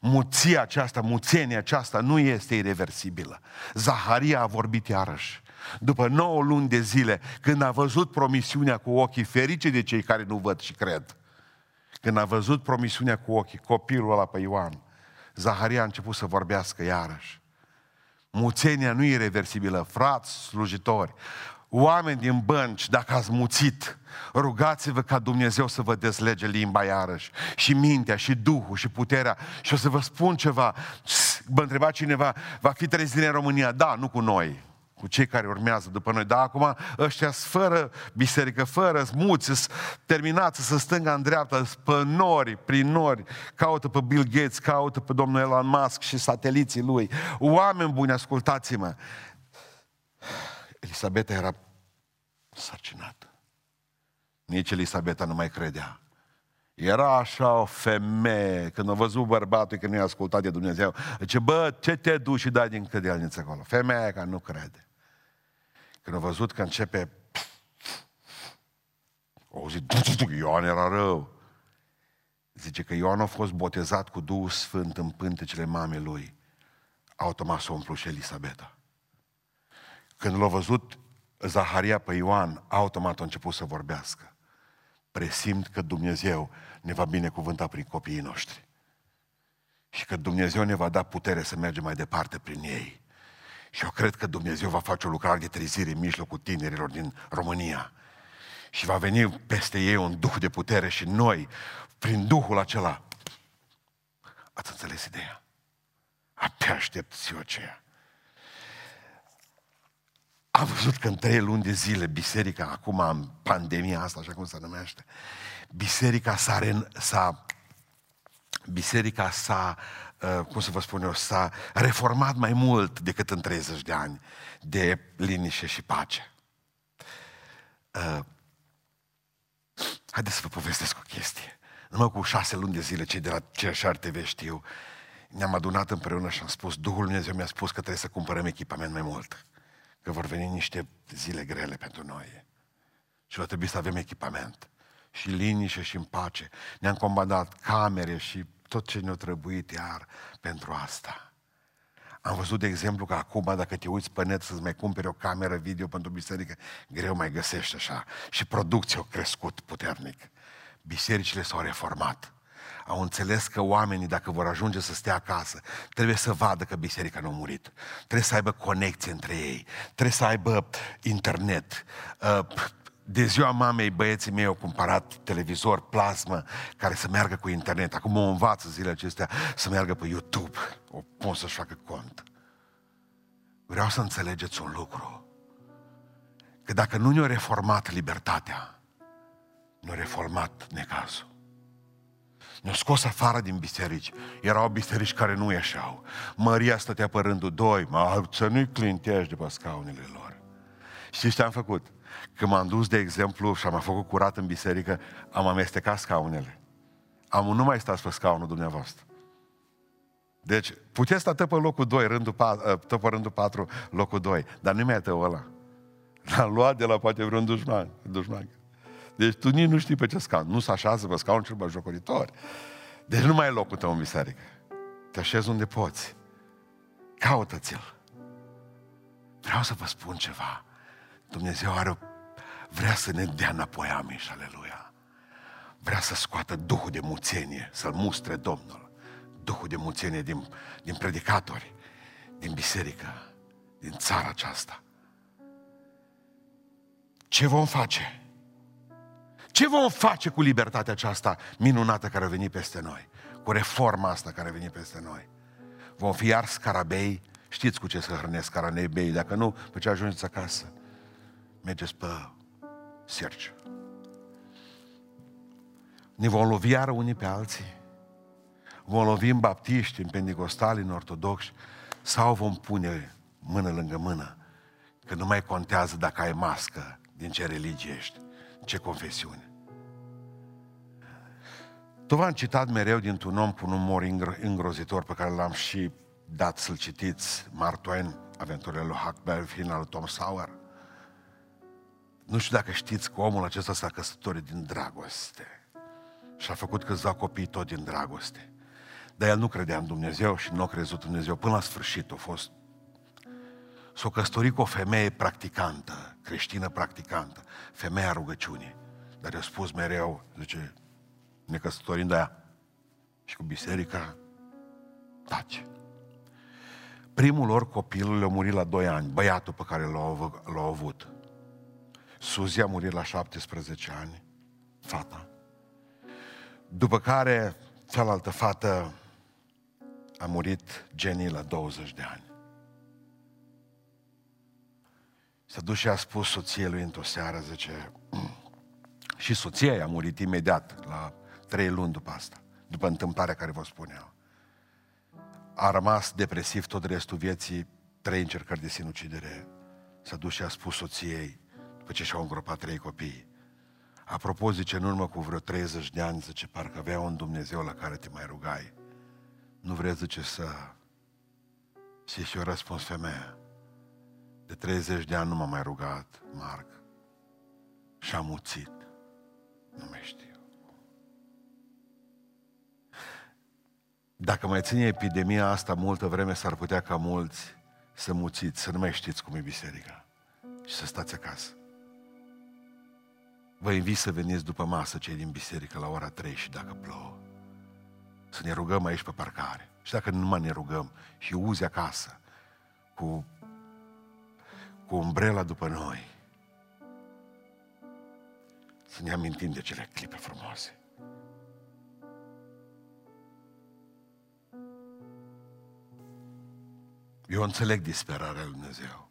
Speaker 1: muția aceasta, muțenia aceasta nu este irreversibilă. Zaharia a vorbit iarăși. După 9 luni de zile, când a văzut promisiunea cu ochii ferice de cei care nu văd și cred, când a văzut promisiunea cu ochii, copilul ăla pe Ioan, Zaharia a început să vorbească iarăși. Muțenia nu e reversibilă, frați slujitori, oameni din bănci, dacă ați muțit, rugați-vă ca Dumnezeu să vă dezlege limba iarăși, și mintea, și Duhul, și puterea. Și o să vă spun ceva, vă întreba cineva, va fi trezirea în România? Da, nu cu noi, cu cei care urmează după noi. Dar acum ăștia fără biserică, fără smuți, terminați să stânga în dreapta, pe nori, prin nori, caută pe Bill Gates, caută pe domnul Elon Musk și sateliții lui. Oameni buni, ascultați-mă. Elisabeta era sărcinată. Nici Elisabeta nu mai credea. Era așa o femeie, când a văzut bărbatul că nu i-a ascultat de Dumnezeu, zice, bă, ce te duci și dai din cădelniță acolo? Femeia care nu crede. Când a văzut că începe, o auzit, Ioan era rău. Zice că Ioan a fost botezat cu Duhul Sfânt în pântecele mamei lui. Automat s-a umplut și Elisabeta. Când l-a văzut Zaharia pe Ioan, automat a început să vorbească. Presimt că Dumnezeu ne va binecuvânta prin copiii noștri. Și că Dumnezeu ne va da putere să mergem mai departe prin ei. Și eu cred că Dumnezeu va face o lucrare de trezire în mijlocul tinerilor din România. Și va veni peste ei un duh de putere și noi, prin duhul acela, ați înțeles ideea? Abia aștept ziua aceea. Am văzut că în trei luni de zile biserica, acum în pandemia asta, așa cum se numește, biserica s-a, s-a biserica s-a, uh, cum să vă spun eu, s-a reformat mai mult decât în 30 de ani de liniște și pace. Uh, haideți să vă povestesc o chestie. Numai cu șase luni de zile, cei de la CSR TV știu, ne-am adunat împreună și am spus, Duhul Dumnezeu mi-a spus că trebuie să cumpărăm echipament mai mult că vor veni niște zile grele pentru noi. Și va trebui să avem echipament. Și liniște și în pace. Ne-am comandat camere și tot ce ne-a trebuit iar pentru asta. Am văzut, de exemplu, că acum, dacă te uiți pe net să-ți mai cumperi o cameră video pentru biserică, greu mai găsești așa. Și producția a crescut puternic. Bisericile s-au reformat au înțeles că oamenii, dacă vor ajunge să stea acasă, trebuie să vadă că biserica nu a murit. Trebuie să aibă conexie între ei. Trebuie să aibă internet. Uh, de ziua mamei, băieții mei au cumpărat televizor plasmă care să meargă cu internet. Acum o învață zilele acestea să meargă pe YouTube. O pot să-și facă cont. Vreau să înțelegeți un lucru. Că dacă nu ne-a reformat libertatea, ne-a reformat necazul ne-au scos afară din biserici. Erau biserici care nu ieșeau. Maria stătea pe rândul doi, mă, să nu-i clintești de pe scaunele lor. Și ce am făcut? Când m-am dus, de exemplu, și am făcut curat în biserică, am amestecat scaunele. Am nu mai stați pe scaunul dumneavoastră. Deci, puteți sta pe locul 2, rândul 4, ă, pe rândul 4, locul 2, dar nu mai tău ăla. L-am luat de la poate vreun dușman. dușman. Deci tu nici nu știi pe ce scaun. Nu se așează pe scaun cel jocoritor. Deci nu mai e locul tău în biserică. Te așezi unde poți. Caută-ți-l. Vreau să vă spun ceva. Dumnezeu are o... vrea să ne dea înapoi amiș, aleluia. Vrea să scoată Duhul de muțenie, să-l mustre Domnul. Duhul de muțenie din, din predicatori, din biserică, din țara aceasta. Ce vom face? Ce vom face cu libertatea aceasta minunată care a venit peste noi? Cu reforma asta care a venit peste noi? Vom fi iar scarabei? Știți cu ce să hrănesc scarabei? Dacă nu, pe ce ajungeți acasă? Mergeți pe Sergiu. Ne vom lovi iar unii pe alții? Vom lovi în baptiști, în pentecostali, în ortodoxi? Sau vom pune mână lângă mână? Că nu mai contează dacă ai mască din ce religie ești ce confesiune. Tu v-am citat mereu dintr-un om cu un umor îngrozitor pe care l-am și dat să-l citiți, Mark Twain, aventurile lui Huckleberry Finn al Tom Sawyer. Nu știu dacă știți că omul acesta s-a căsătorit din dragoste și a făcut câțiva copii tot din dragoste. Dar el nu credea în Dumnezeu și nu a crezut în Dumnezeu. Până la sfârșit a fost S-a căsătorit cu o femeie practicantă, creștină practicantă, femeia rugăciunii. Dar i-a spus mereu, zice, ne căsătorim de aia și cu biserica Taci. Primul lor copil le-a murit la 2 ani, băiatul pe care l-au, l-au avut. Suzy a murit la 17 ani, fata. După care, cealaltă fată a murit Jenny la 20 de ani. S-a dus și a spus soției lui într-o seară, zice, și soția i-a murit imediat, la trei luni după asta, după întâmplarea care vă spuneam. A rămas depresiv tot restul vieții, trei încercări de sinucidere. S-a dus și a spus soției, după ce și-au îngropat trei copii. Apropo, zice, în urmă cu vreo 30 de ani, zice, parcă avea un Dumnezeu la care te mai rugai. Nu vreți, zice, să... Și și-o răspuns femeia. De 30 de ani nu m-am mai rugat, Marc. Și am muțit. Nu Dacă mai ține epidemia asta multă vreme, s-ar putea ca mulți să muțiți, să nu mai știți cum e biserica și să stați acasă. Vă invit să veniți după masă cei din biserică la ora 3 și dacă plouă. Să ne rugăm aici pe parcare. Și dacă nu mai ne rugăm și uzi acasă cu, cu umbrela după noi, să ne amintim de cele clipe frumoase. Eu înțeleg disperarea lui Dumnezeu.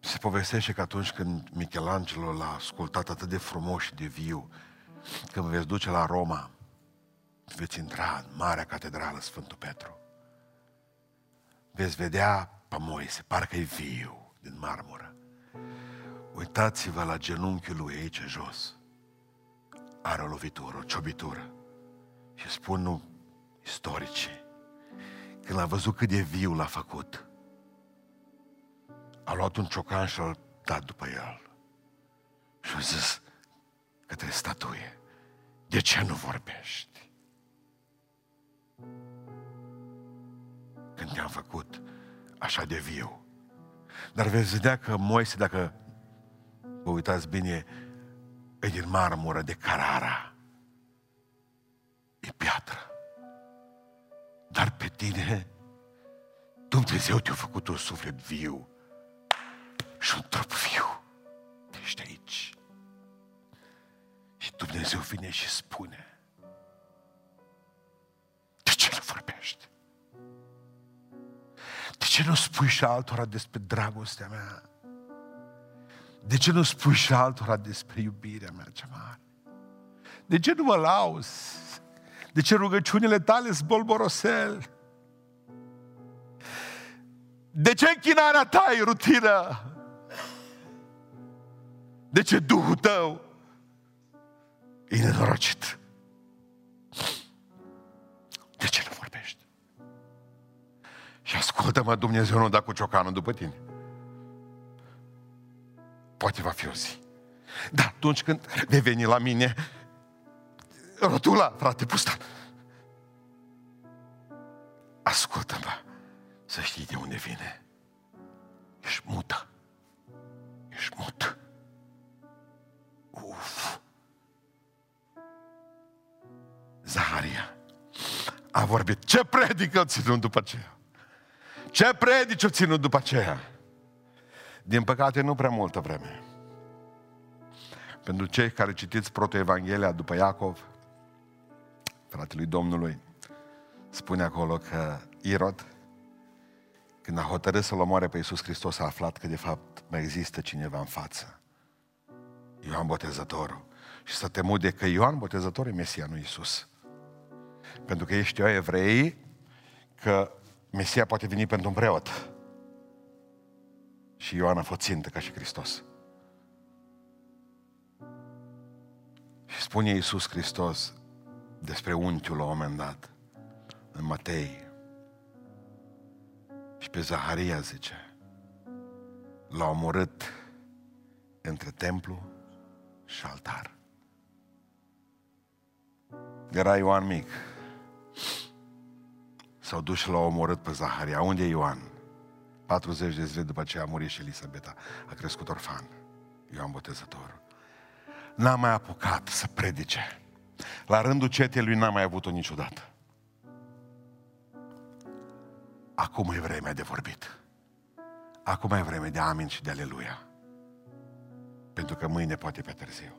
Speaker 1: Se povestește că atunci când Michelangelo l-a ascultat atât de frumos și de viu, când veți duce la Roma, veți intra în Marea Catedrală Sfântul Petru. Veți vedea pe Moise, parcă e viu din marmură. Uitați-vă la genunchiul lui aici jos. Are o lovitură, o ciobitură. Și spun nu istoricii, când a văzut cât de viu l-a făcut, a luat un ciocan și l-a dat după el. Și a zis către statuie, de ce nu vorbești? Când te-am făcut așa de viu. Dar veți vedea că Moise, dacă vă uitați bine, e din marmură de Carara. E piatră. Dar pe tine, Dumnezeu te-a făcut un suflet viu și un trup viu. Ești aici. Și Dumnezeu vine și spune, de ce nu vorbești? De ce nu spui și altora despre dragostea mea? De ce nu spui și altora despre iubirea mea cea mare? De ce nu mă lauzi? De ce rugăciunile tale sunt bolborosel? De ce închinarea ta e rutină? De ce Duhul tău e nenorocit? De ce nu vorbești? Și ascultă-mă, Dumnezeu nu da cu ciocanul după tine. Poate va fi o zi. Dar atunci când vei veni la mine, rotula, frate, pusta. Ascultă-mă, să știi de unde vine. Ești mută. Ești mut. Uf. Zaharia a vorbit. Ce predică ținut după aceea? Ce predici o ținut după aceea? Din păcate, nu prea multă vreme. Pentru cei care citiți protoevanghelia după Iacov, fratelui Domnului, spune acolo că Irod, când a hotărât să-L omoare pe Iisus Hristos, a aflat că de fapt mai există cineva în față. Ioan Botezătorul. Și să te de că Ioan Botezătorul e Mesia, nu Iisus. Pentru că ei știau evrei că Mesia poate veni pentru un preot. Și Ioan a fost țintă ca și Hristos. Și spune Iisus Hristos despre unchiul la un moment dat, în Matei. Și pe Zaharia zice, l-a omorât între templu și altar. Era Ioan mic. S-au dus și l-au omorât pe Zaharia. Unde e Ioan? 40 de zile după ce a murit și Elisabeta, a crescut orfan. Ioan Botezător. N-a mai apucat să predice. La rândul cetei lui n-am mai avut-o niciodată. Acum e vremea de vorbit. Acum e vremea de amin și de aleluia. Pentru că mâine poate pe târziu.